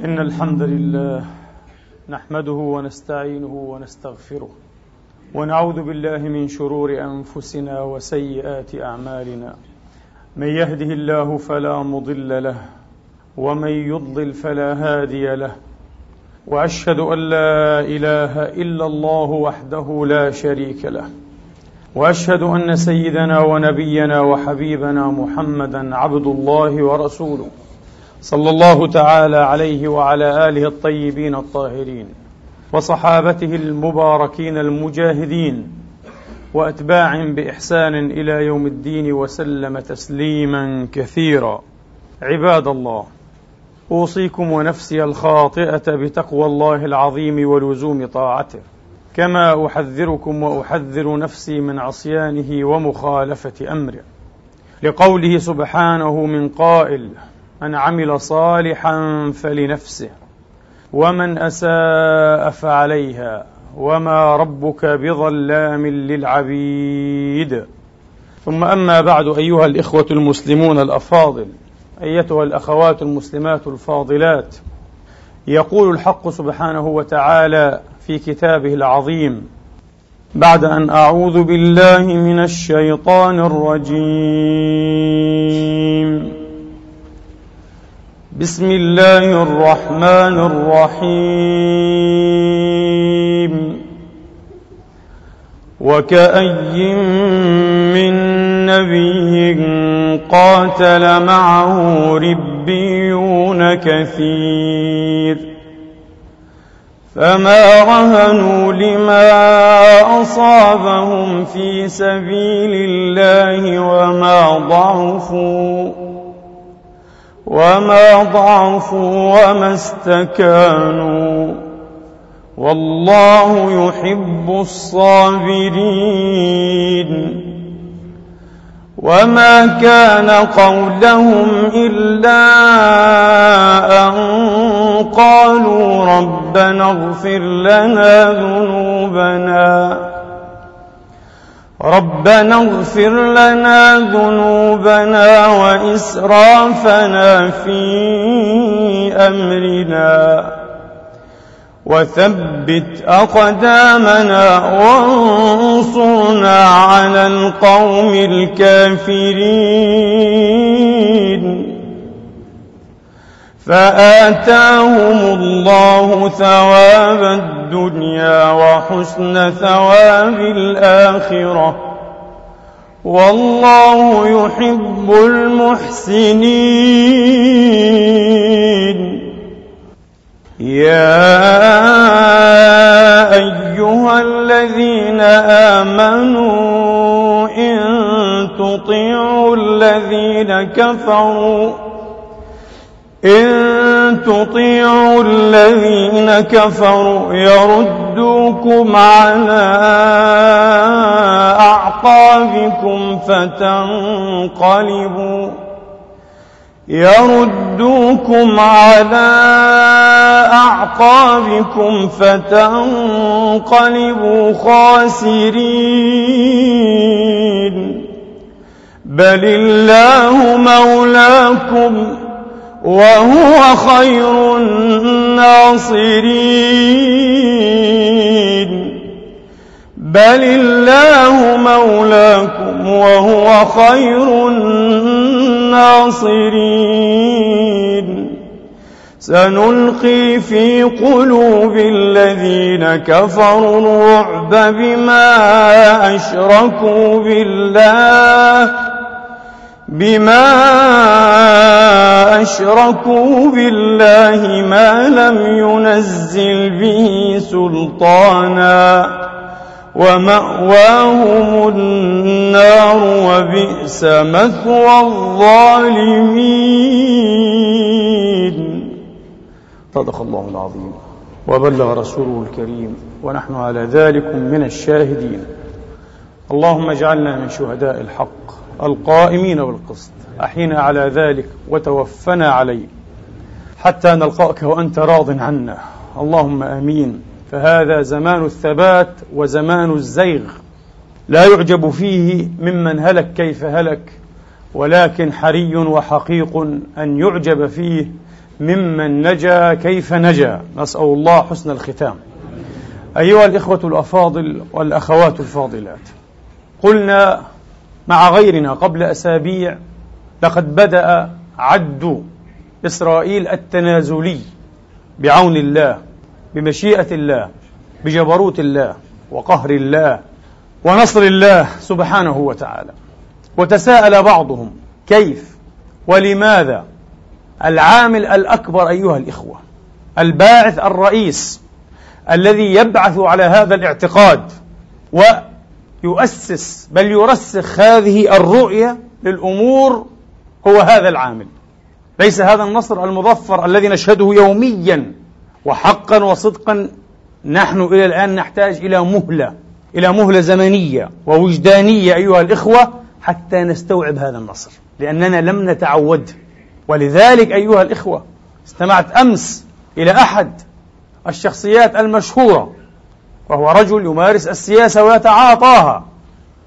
إن الحمد لله نحمده ونستعينه ونستغفره ونعوذ بالله من شرور أنفسنا وسيئات أعمالنا. من يهده الله فلا مضل له ومن يضلل فلا هادي له. وأشهد أن لا إله إلا الله وحده لا شريك له. وأشهد أن سيدنا ونبينا وحبيبنا محمدا عبد الله ورسوله. صلى الله تعالى عليه وعلى آله الطيبين الطاهرين وصحابته المباركين المجاهدين واتباعهم بإحسان إلى يوم الدين وسلم تسليما كثيرا. عباد الله أوصيكم ونفسي الخاطئة بتقوى الله العظيم ولزوم طاعته كما أحذركم وأحذر نفسي من عصيانه ومخالفة أمره. لقوله سبحانه من قائل من عمل صالحا فلنفسه ومن أساء فعليها وما ربك بظلام للعبيد. ثم أما بعد أيها الإخوة المسلمون الأفاضل أيتها الأخوات المسلمات الفاضلات يقول الحق سبحانه وتعالى في كتابه العظيم بعد أن أعوذ بالله من الشيطان الرجيم. بسم الله الرحمن الرحيم. وكأي من نبي قاتل معه ربيون كثير. فما رهنوا لما أصابهم في سبيل الله وما ضعفوا. وما ضعفوا وما استكانوا والله يحب الصابرين وما كان قولهم إلا أن قالوا ربنا اغفر لنا ذنوبنا ربنا اغفر لنا ذنوبنا وإسرافنا في أمرنا وثبت أقدامنا وانصرنا على القوم الكافرين. فآتاهم الله ثواب الدنيا وحسن ثواب الآخرة. والله يحب المحسنين. يا أيها الذين آمنوا إن تطيعوا الذين كفروا إن تطيعوا الذين كفروا يردوكم على أعقابكم فتنقلبوا يردوكم على أعقابكم فتنقلبوا خاسرين. بل الله مولاكم وهو خير الناصرين. بل الله مولاكم وهو خير الناصرين. سنلقي في قلوب الذين كفروا الرعب بما أشركوا بالله. بما أشركوا بالله ما لم ينزل به سلطانا ومأواهم النار وبئس مثوى الظالمين. صدق الله العظيم. وبلغ رسوله الكريم. ونحن على ذلك من الشاهدين. اللهم اجعلنا من شهداء الحق. القائمين بالقسط. أحينا على ذلك وتوفنا عليه. حتى نلقاك وأنت راض عنا. اللهم آمين. فهذا زمان الثبات وزمان الزيغ. لا يعجب فيه ممن هلك كيف هلك ولكن حري وحقيق أن يعجب فيه ممن نجا كيف نجا. نسأل الله حسن الختام. أيها الإخوة الأفاضل والأخوات الفاضلات قلنا مع غيرنا قبل أسابيع لقد بدأ عد إسرائيل التنازلي بعون الله بمشيئة الله بجبروت الله وقهر الله ونصر الله سبحانه وتعالى. وتساءل بعضهم كيف؟ ولماذا؟ العامل الأكبر أيها الإخوة الباعث الرئيس الذي يبعث على هذا الاعتقاد ويؤسس بل يرسخ هذه الرؤية للأمور هو هذا العامل. ليس هذا النصر المظفر الذي نشهده يوميا وحقا وصدقا. نحن إلى الآن نحتاج إلى مهلة إلى مهلة زمنية ووجدانية أيها الإخوة حتى نستوعب هذا النصر لأننا لم نتعود. ولذلك أيها الإخوة استمعت أمس إلى أحد الشخصيات المشهورة وهو رجل يمارس السياسة ويتعاطاها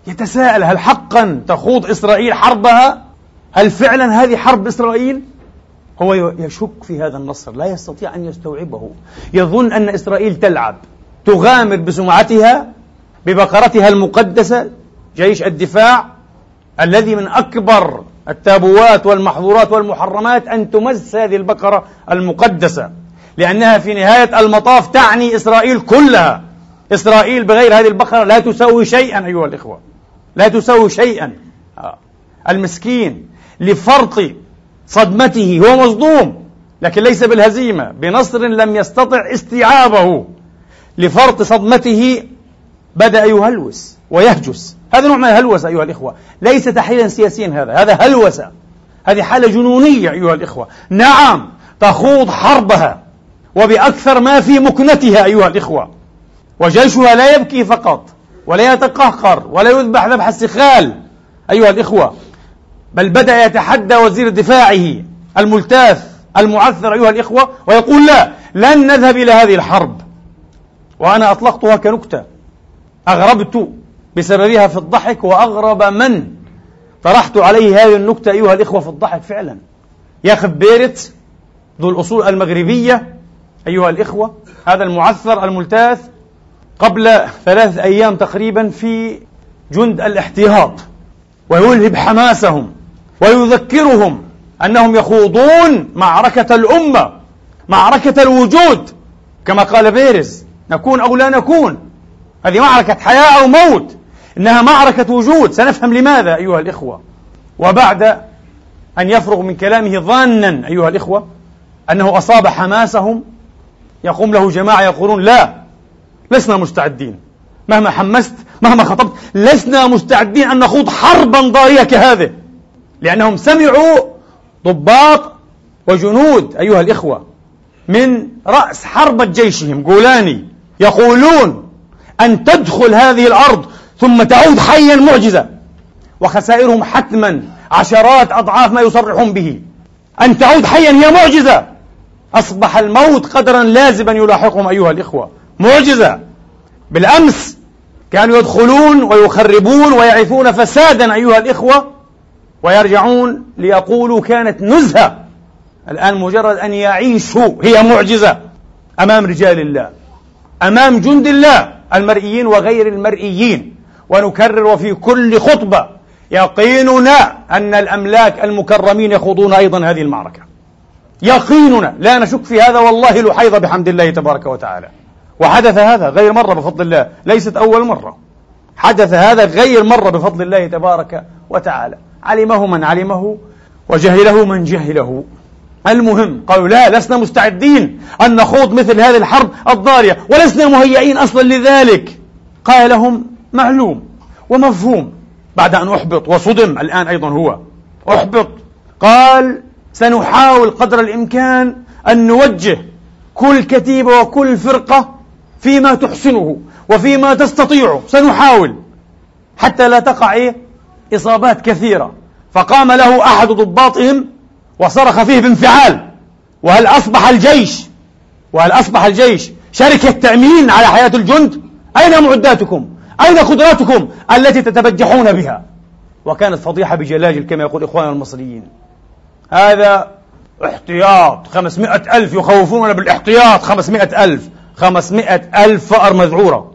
يتساءل هل حقا تخوض إسرائيل حربها؟ هل فعلا هذه حرب إسرائيل؟ هو يشك في هذا النصر لا يستطيع أن يستوعبه يظن أن إسرائيل تلعب تغامر بسمعتها ببقرتها المقدسة جيش الدفاع الذي من أكبر التابوات والمحظورات والمحرمات أن تمس هذه البقرة المقدسة لأنها في نهاية المطاف تعني إسرائيل كلها إسرائيل بغير هذه البقرة لا تسوي شيئا أيها الإخوة. لا تسوي شيئا. آه. المسكين لفرط صدمته هو مصدوم لكن ليس بالهزيمة. بنصر لم يستطع استيعابه. لفرط صدمته بدأ يهلوس ويهجس. هذا نوع من الهلوسة أيها الإخوة. ليس تحليلا سياسيا هذا. هذا هلوسة. هذه حالة جنونية أيها الإخوة. نعم تخوض حربها وبأكثر ما في مكنتها أيها الإخوة. وجيشها لا يبكي فقط ولا يتقهقر ولا يذبح ذبح السخال. أيها الإخوة بل بدأ يتحدى وزير دفاعه الملتاف المعثر أيها الإخوة ويقول لا لن نذهب إلى هذه الحرب. وأنا أطلقتها كنكتة. أغربت بسببها في الضحك وأغرب من طرحت عليه هذه النكتة أيها الإخوة في الضحك فعلا. ياخذ بيرت ذو الأصول المغربية أيها الإخوة هذا المعثر الملتاث قبل ثلاث أيام تقريبا في جند الاحتياط ويلهب حماسهم ويذكرهم أنهم يخوضون معركة الأمة معركة الوجود. كما قال بيرز نكون أو لا نكون هذه معركة حياة أو موت إنها معركة وجود. سنفهم لماذا أيها الإخوة؟ وبعد أن يفرغ من كلامه ظانا أيها الإخوة أنه أصاب حماسهم يقوم له جماعة يقولون لا لسنا مستعدين. مهما حمست مهما خطبت لسنا مستعدين أن نخوض حربا ضارية كهذه. لأنهم سمعوا ضباط وجنود أيها الإخوة من رأس حربة جيشهم جولاني يقولون أن تدخل هذه الأرض ثم تعود حيا معجزة. وخسائرهم حتما عشرات أضعاف ما يصرحون به. أن تعود حيا هي معجزة. أصبح الموت قدرا لازما يلاحقهم أيها الإخوة. معجزة. بالأمس كانوا يدخلون ويخربون ويعيثون فسادا أيها الإخوة ويرجعون ليقولوا كانت نزهة. الآن مجرد أن يعيشوا هي معجزة أمام رجال الله أمام جند الله المرئيين وغير المرئيين. ونكرر وفي كل خطبة يقيننا أن الأملاك المكرمين يخوضون أيضا هذه المعركة. يقيننا. لا نشك في هذا والله لحيظ بحمد الله تبارك وتعالى. وحدث هذا غير مرة بفضل الله ليست أول مرة. حدث هذا غير مرة بفضل الله تبارك وتعالى. علمه من علمه وجهله من جهله. المهم قالوا لا لسنا مستعدين أن نخوض مثل هذه الحرب الضارية ولسنا مهيئين أصلا لذلك. قال لهم معلوم ومفهوم. بعد أن أحبط وصدم الآن أيضا هو. أحبط. قال سنحاول قدر الإمكان أن نوجه كل كتيبة وكل فرقة فيما تحسنه وفيما تستطيعه. سنحاول. حتى لا تقع إيه؟ إصابات كثيرة. فقام له أحد ضباطهم وصرخ فيه بانفعال. وهل أصبح الجيش؟ وهل أصبح الجيش شركة تأمين على حياة الجند؟ أين معداتكم؟ أين قدراتكم التي تتبجحون بها؟ وكانت فضيحة بجلاجل كما يقول إخواننا المصريين. هذا احتياط. خمسمائة ألف يخوفوننا بالإحتياط. خمسمائة ألف. خمسمائة ألف فأر مذعورة.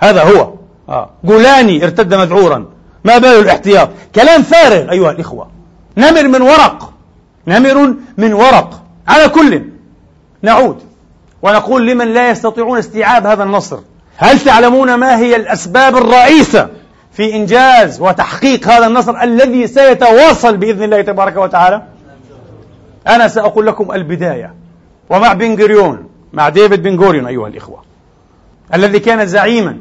هذا هو. آه. جولاني ارتد مذعورا. ما بال الاحتياط؟ كلام فارغ أيها الإخوة. نمر من ورق. نمر من ورق. على كل. نعود. ونقول لمن لا يستطيعون استيعاب هذا النصر. هل تعلمون ما هي الأسباب الرئيسة في إنجاز وتحقيق هذا النصر الذي سيتواصل بإذن الله تبارك وتعالى؟ أنا سأقول لكم البداية. ومع بن جوريون مع ديفيد بن جوريون أيها الإخوة الذي كان زعيما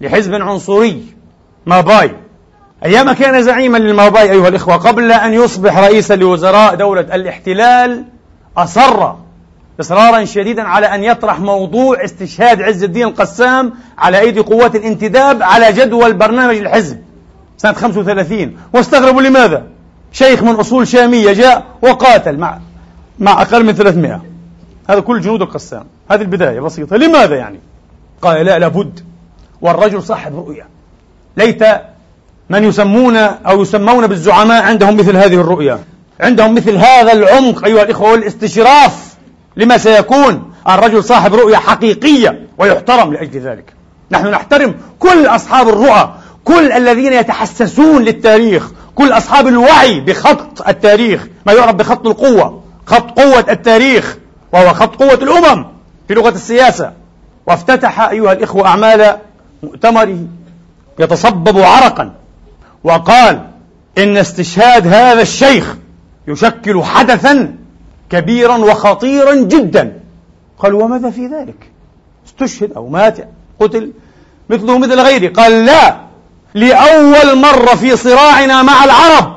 لحزب عنصري ماباي. أيام كان زعيما للماباي أيها الإخوة قبل أن يصبح رئيسا لوزراء دولة الاحتلال أصر إصرارا شديدا على أن يطرح موضوع استشهاد عز الدين القسام على أيدي قوات الانتداب على جدول برنامج الحزب سنة 35 واستغربوا لماذا؟ شيخ من أصول شامية جاء وقاتل مع مع أقل من 300 هذا كل جنود القسام. هذه البداية بسيطة. لماذا يعني؟ قال لا لابد. والرجل صاحب رؤية. ليت من يسمون أو يسمون بالزعماء عندهم مثل هذه الرؤية. عندهم مثل هذا العمق أيها الإخوة والاستشراف لما سيكون. الرجل صاحب رؤية حقيقية ويحترم لأجل ذلك. نحن نحترم كل أصحاب الرؤى كل الذين يتحسسون للتاريخ كل أصحاب الوعي بخط التاريخ. ما يعرف بخط القوة؟ خط قوة التاريخ. وهو خط قوة الأمم في لغة السياسة. وافتتح أيها الإخوة أعمال مؤتمره يتصبب عرقا وقال إن استشهاد هذا الشيخ يشكل حدثا كبيرا وخطيرا جدا. قالوا وماذا في ذلك؟ استشهد أو مات قتل مثله مثل غيره. قال لا لأول مرة في صراعنا مع العرب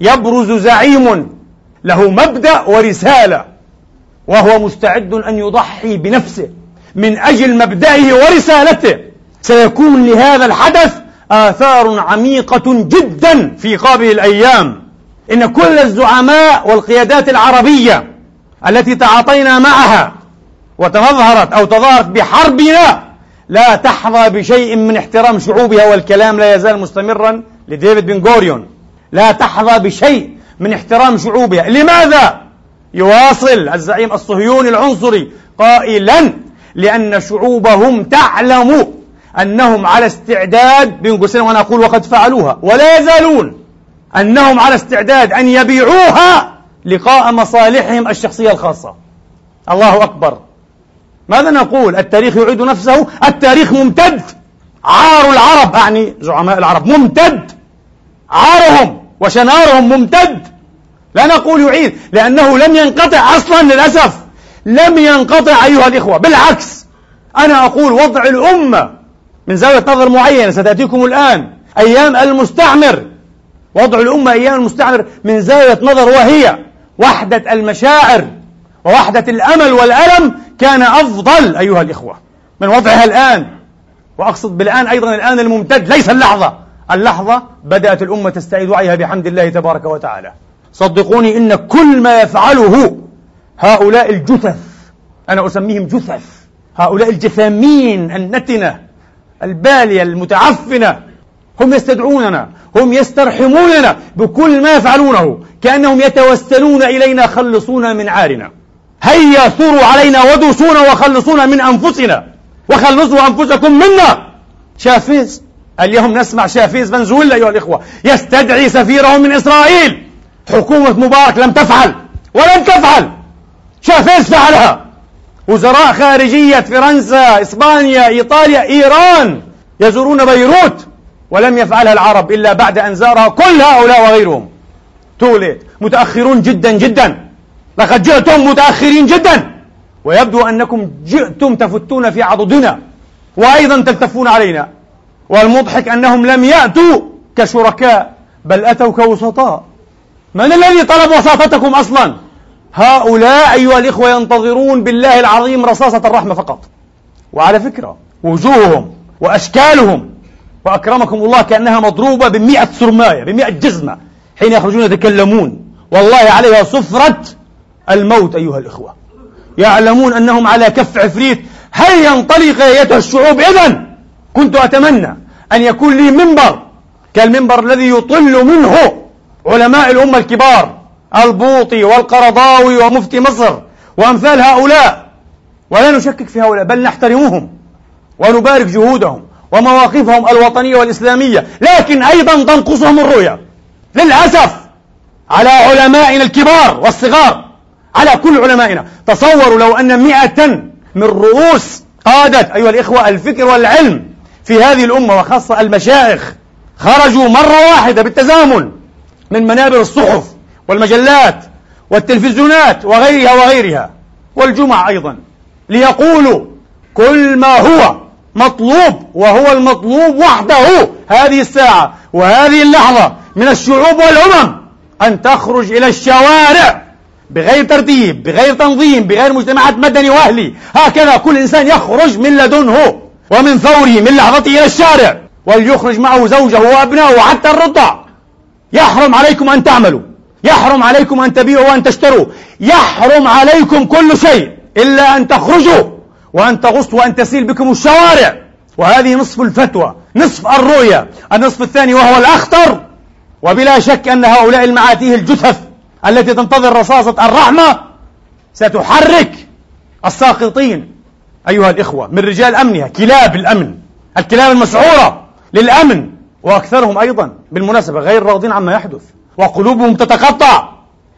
يبرز زعيم له مبدأ ورسالة. وهو مستعد أن يضحي بنفسه من أجل مبدئه ورسالته. سيكون لهذا الحدث آثار عميقة جدا في قابل الأيام. إن كل الزعماء والقيادات العربية التي تعاطينا معها وتظهرت أو تظاهرت بحربنا لا تحظى بشيء من احترام شعوبها والكلام لا يزال مستمرا لديفيد بن غوريون. لا تحظى بشيء من احترام شعوبها. لماذا؟ يواصل الزعيم الصهيوني العنصري قائلا لأن شعوبهم تعلم أنهم على استعداد بين قوسين وأنا أقول وقد فعلوها ولا يزالون أنهم على استعداد أن يبيعوها لقاء مصالحهم الشخصية الخاصة. الله أكبر. ماذا نقول؟ التاريخ يعيد نفسه؟ التاريخ ممتد. عار العرب أعني زعماء العرب ممتد. عارهم وشنارهم ممتد. لا نقول يعيد لأنه لم ينقطع أصلا للأسف. لم ينقطع أيها الإخوة بالعكس. أنا أقول وضع الأمة من زاوية نظر معينة ستأتيكم الآن. أيام المستعمر. وضع الأمة أيام المستعمر من زاوية نظر وهي. وحدة المشاعر ووحدة الأمل والألم كان أفضل أيها الإخوة. من وضعها الآن. وأقصد بالآن أيضا الآن الممتد ليس اللحظة. اللحظة بدأت الأمة تستعيد وعيها بحمد الله تبارك وتعالى. صدقوني إن كل ما يفعله هؤلاء الجثث أنا أسميهم جثث هؤلاء الجثامين النتنة البالية المتعفنة هم يستدعوننا هم يسترحموننا بكل ما يفعلونه كأنهم يتوسلون إلينا خلصونا من عارنا. هيا ثوروا علينا ودوسونا وخلصونا من أنفسنا وخلصوا أنفسكم منا. شافيز اليوم نسمع شافيز فنزويلا أيها الإخوة يستدعي سفيره من إسرائيل. حكومة مبارك لم تفعل ولن تفعل. شافيز فعلها؟ وزراء خارجية فرنسا إسبانيا إيطاليا إيران يزورون بيروت ولم يفعلها العرب إلا بعد أن زارها كل هؤلاء وغيرهم. توليت متأخرون جدا جدا. لقد جئتم متأخرين جدا. ويبدو أنكم جئتم تفتون في عضدنا وأيضا تلتفون علينا. والمضحك أنهم لم يأتوا كشركاء بل أتوا كوسطاء. من الذي طلب وساطتكم أصلا؟ هؤلاء أيها الإخوة ينتظرون بالله العظيم رصاصة الرحمة فقط. وعلى فكرة وجوههم وأشكالهم وأكرمكم الله كأنها مضروبة بمئة سرماية بمئة جزمة حين يخرجون يتكلمون. والله عليها صفرة الموت أيها الإخوة. يعلمون أنهم على كف عفريت. هل ينطلق أيتها الشعوب إذا كنت أتمنى أن يكون لي منبر كالمنبر الذي يطل منه. علماء الأمة الكبار البوطي والقرضاوي ومفتي مصر وأمثال هؤلاء. ولا نشكك في هؤلاء بل نحترمهم ونبارك جهودهم ومواقفهم الوطنية والإسلامية. لكن أيضا تنقصهم الرؤية. للأسف على علمائنا الكبار والصغار على كل علمائنا. تصوروا لو أن مئة من رؤوس قادة أيها الإخوة الفكر والعلم في هذه الأمة وخاصة المشايخ خرجوا مرة واحدة بالتزامن من منابر الصحف والمجلات والتلفزيونات وغيرها وغيرها والجمع أيضا ليقولوا كل ما هو مطلوب وهو المطلوب وحده هذه الساعة وهذه اللحظة من الشعوب والأمم أن تخرج إلى الشوارع بغير ترتيب بغير تنظيم بغير مجتمعات مدني وأهلي. هكذا كل إنسان يخرج من لدنه ومن فوره من لحظته إلى الشارع وليخرج معه زوجه وأبنائه وحتى الرضع. يحرم عليكم أن تعملوا. يحرم عليكم أن تبيعوا وأن تشتروا. يحرم عليكم كل شيء إلا أن تخرجوا وأن تغص وأن تسيل بكم الشوارع. وهذه نصف الفتوى نصف الرؤية. النصف الثاني وهو الأخطر. وبلا شك أن هؤلاء المعاتيه الجثث التي تنتظر رصاصة الرحمة ستحرك الساقطين. أيها الإخوة من رجال أمنها كلاب الأمن الكلاب المسعورة للأمن. وأكثرهم أيضا بالمناسبة غير راضين عما يحدث وقلوبهم تتقطع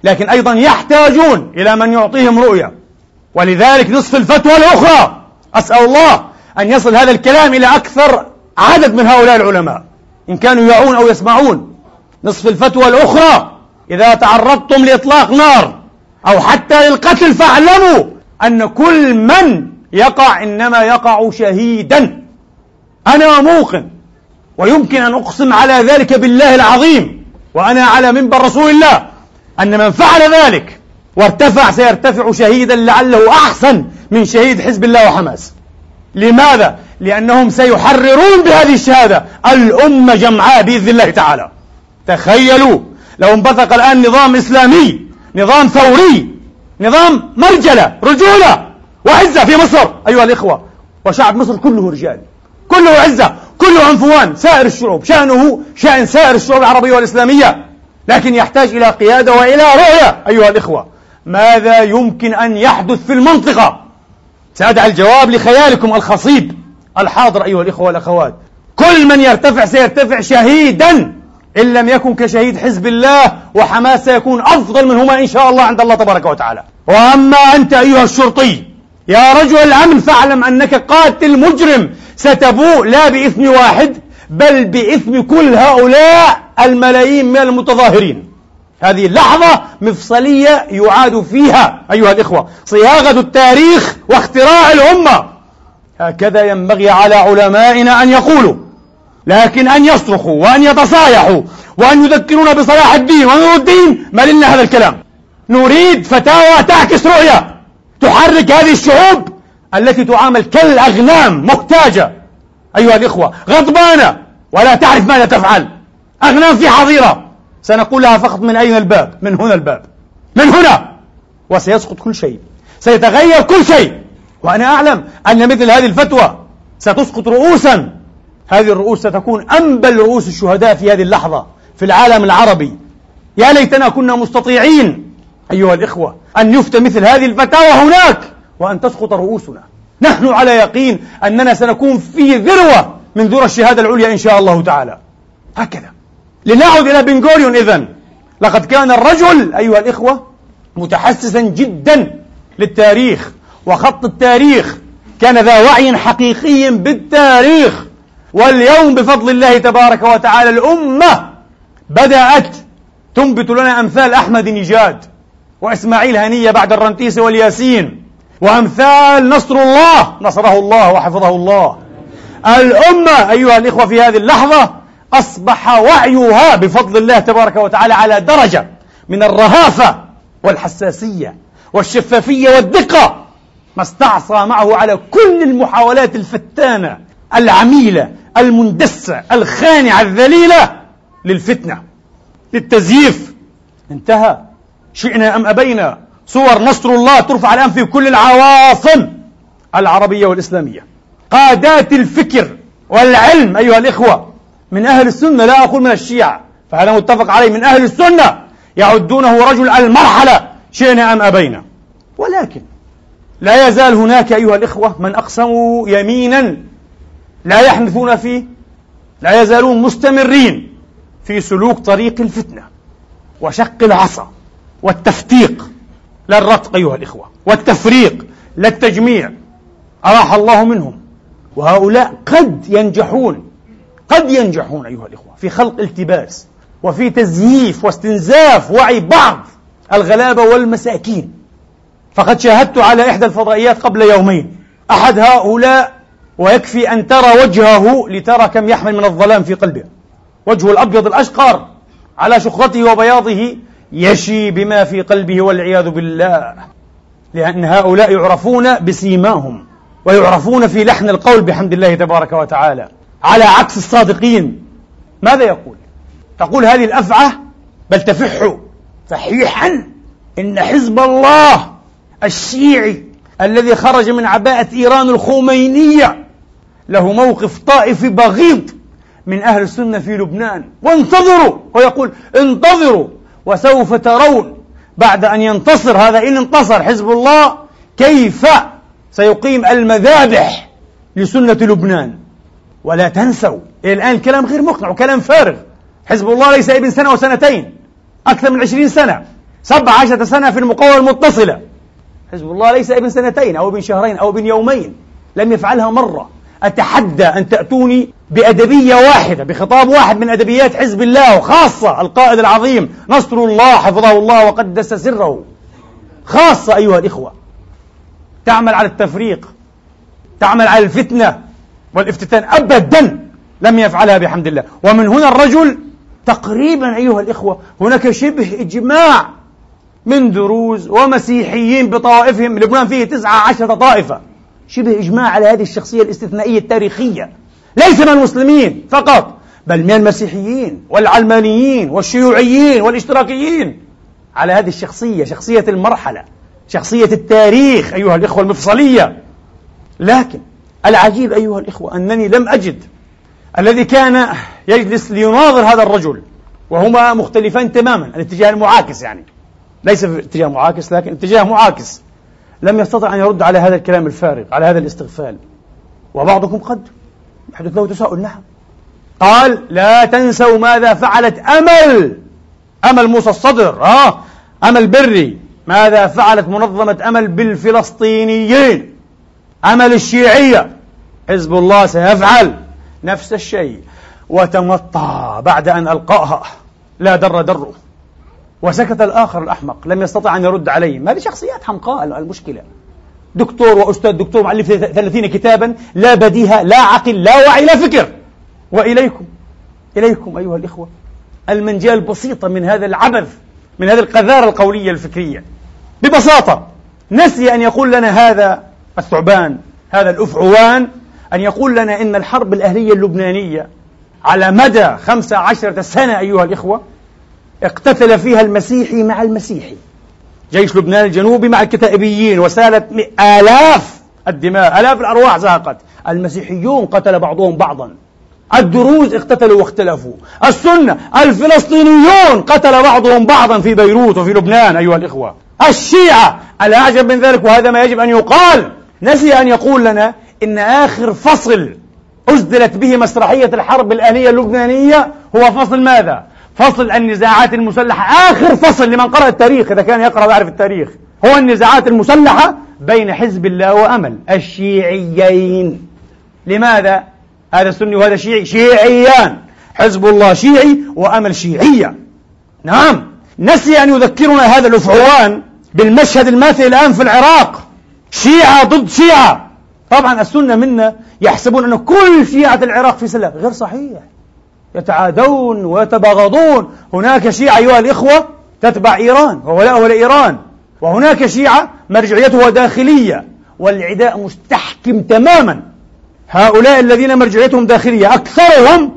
لكن أيضا يحتاجون إلى من يعطيهم رؤية. ولذلك نصف الفتوى الأخرى أسأل الله أن يصل هذا الكلام إلى أكثر عدد من هؤلاء العلماء إن كانوا يعون أو يسمعون. نصف الفتوى الأخرى إذا تعرضتم لإطلاق نار أو حتى للقتل فاعلموا أن كل من يقع إنما يقع شهيدا. أنا موقن ويمكن أن أقسم على ذلك بالله العظيم وأنا على منبر رسول الله أن من فعل ذلك وارتفع سيرتفع شهيدا لعله أحسن من شهيد حزب الله وحماس. لماذا؟ لأنهم سيحررون بهذه الشهادة الأمة جمعاء بإذن الله تعالى. تخيلوا لو انبثق الآن نظام إسلامي نظام ثوري نظام مرجلة رجولة وعزة في مصر. أيها الإخوة وشعب مصر كله رجال كله عزة. كله عنفوان سائر الشعوب شأنه شأن سائر الشعوب العربية والإسلامية لكن يحتاج إلى قيادة وإلى رؤية أيها الإخوة. ماذا يمكن أن يحدث في المنطقة؟ سأدع الجواب لخيالكم الخصيب الحاضر أيها الإخوة والأخوات. كل من يرتفع سيرتفع شهيدا إن لم يكن كشهيد حزب الله وحماس سيكون أفضل منهما إن شاء الله عند الله تبارك وتعالى. وأما أنت أيها الشرطي يا رجل الأمن فاعلم أنك قاتل مجرم ستبوء لا بإثم واحد بل بإثم كل هؤلاء الملايين من المتظاهرين. هذه اللحظة مفصلية يعاد فيها أيها الإخوة صياغة التاريخ واختراع الأمة. هكذا ينبغي على علمائنا أن يقولوا لكن أن يصرخوا وأن يتصايحوا وأن يذكرونا بصلاح الدين ونور الدين. ما لنا هذا الكلام. نريد فتاوى تعكس رؤية تحرك هذه الشعوب التي تعامل كالأغنام محتاجة أيها الإخوة غضبانة ولا تعرف ماذا تفعل. أغنام في حظيرة. سنقول لها فقط من أين الباب؟ من هنا الباب. من هنا! وسيسقط كل شيء. سيتغير كل شيء. وأنا أعلم أن مثل هذه الفتوى ستسقط رؤوسا. هذه الرؤوس ستكون أنبل رؤوس الشهداء في هذه اللحظة في العالم العربي. يا ليتنا كنا مستطيعين أيها الإخوة أن يفتى مثل هذه الفتاوى هناك. وأن تسقط رؤوسنا. نحن على يقين أننا سنكون في ذروة من ذرى الشهادة العليا إن شاء الله تعالى. هكذا. لنعد إلى بنغوريون إذن. لقد كان الرجل أيها الإخوة متحسسا جدا للتاريخ وخط التاريخ كان ذا وعي حقيقي بالتاريخ. واليوم بفضل الله تبارك وتعالى الأمة بدأت تنبت لنا أمثال أحمد نجاد وإسماعيل هنية بعد الرنتيس والياسين. وأمثال نصر الله. نصره الله وحفظه الله. الأمة أيها الإخوة في هذه اللحظة أصبح وعيها بفضل الله تبارك وتعالى على درجة من الرهافة والحساسية والشفافية والدقة ما استعصى معه على كل المحاولات الفتانة العميلة المندسة الخانعة الذليلة للفتنة للتزييف. انتهى. شئنا أم أبينا؟ صور نصر الله ترفع الآن في كل العواصم العربية والإسلامية. قادات الفكر والعلم أيها الإخوة من أهل السنة لا أقول من الشيعة فهذا متفق عليه من أهل السنة يعدونه رجل المرحلة شئنا أم أبينا. ولكن لا يزال هناك أيها الإخوة من أقسموا يمينا لا يحنثون فيه لا يزالون مستمرين في سلوك طريق الفتنة وشق العصا والتفتيق. لا الرتق أيها الإخوة والتفريق لا التجميع أراح الله منهم وهؤلاء قد ينجحون قد ينجحون أيها الإخوة في خلق التباس وفي تزييف واستنزاف وعي بعض الغلابة والمساكين فقد شاهدت على إحدى الفضائيات قبل يومين أحد هؤلاء ويكفي أن ترى وجهه لترى كم يحمل من الظلام في قلبه وجهه الأبيض الأشقر على شخرته وبياضه يشي بما في قلبه والعياذ بالله. لأن هؤلاء يعرفون بسيماهم ويعرفون في لحن القول بحمد الله تبارك وتعالى. على عكس الصادقين ماذا يقول؟ تقول هذه الأفعى بل تفح فحيحا إن حزب الله الشيعي الذي خرج من عباءة إيران الخمينية له موقف طائفي بغيض من أهل السنة في لبنان. وانتظروا! ويقول انتظروا! وسوف ترون بعد أن ينتصر هذا إن انتصر حزب الله كيف سيقيم المذابح لسنة لبنان. ولا تنسوا إلى الآن الكلام غير مقنع وكلام فارغ. حزب الله ليس ابن سنة وسنتين أكثر من عشرين سنة سبع عشرة سنة في المقاومة المتصلة. حزب الله ليس ابن سنتين أو ابن شهرين أو ابن يومين لم يفعلها مرة. أتحدى أن تأتوني بأدبية واحدة بخطاب واحد من أدبيات حزب الله وخاصة القائد العظيم نصر الله حفظه الله وقدس سره. خاصة أيها الإخوة تعمل على التفريق تعمل على الفتنة والافتتان أبدا لم يفعلها بحمد الله. ومن هنا الرجل تقريبا أيها الإخوة هناك شبه إجماع من دروز ومسيحيين بطوائفهم لبنان فيه تسعة عشرة طائفة. شبه إجماع على هذه الشخصية الاستثنائية التاريخية. ليس من المسلمين فقط بل من المسيحيين والعلمانيين والشيوعيين والاشتراكيين على هذه الشخصية شخصية المرحلة شخصية التاريخ أيها الإخوة المفصلية. لكن العجيب أيها الإخوة أنني لم أجد الذي كان يجلس ليناظر هذا الرجل وهما مختلفان تماما الاتجاه المعاكس يعني. ليس في اتجاه معاكس لكن اتجاه معاكس. لم يستطع أن يرد على هذا الكلام الفارغ على هذا الاستغفال. وبعضكم قد يحدث له تساؤل نعم. قال لا تنسوا ماذا فعلت أمل أمل موسى الصدر آه أمل بري. ماذا فعلت منظمة أمل بالفلسطينيين؟ أمل الشيعية. حزب الله سيفعل نفس الشيء وتمطى بعد أن ألقاها. لا در دره وسكت الآخر الأحمق لم يستطع أن يرد عليه. هذه شخصيات حمقاء المشكلة. دكتور وأستاذ دكتور مؤلف ثلاثين كتابا لا بديهة لا عقل لا وعي لا فكر. وإليكم إليكم أيها الإخوة المنجاة البسيطة من هذا العبث من هذه القذارة القولية الفكرية. ببساطة نسي أن يقول لنا هذا الثعبان هذا الأفعوان أن يقول لنا إن الحرب الأهلية اللبنانية على مدى خمسة عشرة سنة أيها الإخوة اقتتل فيها المسيحي مع المسيحي. جيش لبنان الجنوبي مع الكتائبيين وسالت آلاف الدماء آلاف الأرواح زهقت. المسيحيون قتل بعضهم بعضا. الدروز اقتتلوا واختلفوا. السنة الفلسطينيون قتل بعضهم بعضا في بيروت وفي لبنان أيها الإخوة. الشيعة الأعجب من ذلك وهذا ما يجب أن يقال. نسي أن يقول لنا إن آخر فصل أسدلت به مسرحية الحرب الأهلية اللبنانية هو فصل ماذا؟ فصل النزاعات المسلحة. آخر فصل لمن قرأ التاريخ إذا كان يقرأ ويعرف التاريخ هو النزاعات المسلحة بين حزب الله وأمل. الشيعيين. لماذا؟ هذا سني وهذا شيعي. شيعيان. حزب الله شيعي وأمل شيعية. نعم. نسي أن يذكرنا هذا الأفعوان بالمشهد الماثل الآن في العراق. شيعة ضد شيعة. طبعا السنة منا يحسبون أن كل شيعة العراق في سلام غير صحيح. يتعادون ويتباغضون. هناك شيعة أيها الإخوة تتبع إيران وولاءه لإيران. وهناك شيعة مرجعيته داخلية والعداء مستحكم تماما. هؤلاء الذين مرجعيتهم داخلية أكثرهم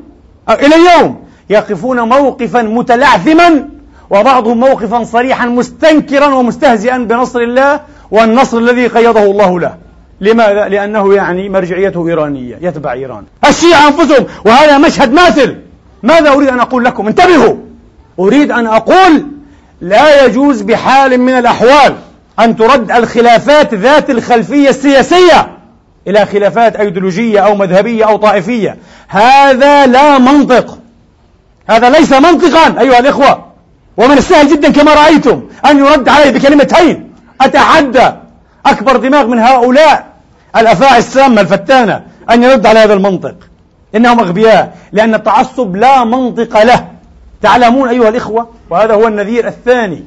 إلى اليوم يقفون موقفا متلعثما وبعضهم موقفا صريحا مستنكرا ومستهزئا بنصر الله والنصر الذي قيضه الله له. لماذا؟ لأنه يعني مرجعيته إيرانية يتبع إيران. الشيعة أنفسهم وهذا مشهد ماثل. ماذا أريد أن أقول لكم؟ انتبهوا! أريد أن أقول لا يجوز بحال من الأحوال أن ترد الخلافات ذات الخلفية السياسية إلى خلافات أيديولوجية أو مذهبية أو طائفية. هذا لا منطق. هذا ليس منطقا أيها الإخوة. ومن السهل جدا كما رأيتم أن يرد عليه بكلمتين أتحدى أكبر دماغ من هؤلاء الأفاعي السامة الفتانة أن يرد على هذا المنطق. إنهم أغبياء لأن التعصب لا منطق له. تعلمون أيها الإخوة وهذا هو النذير الثاني.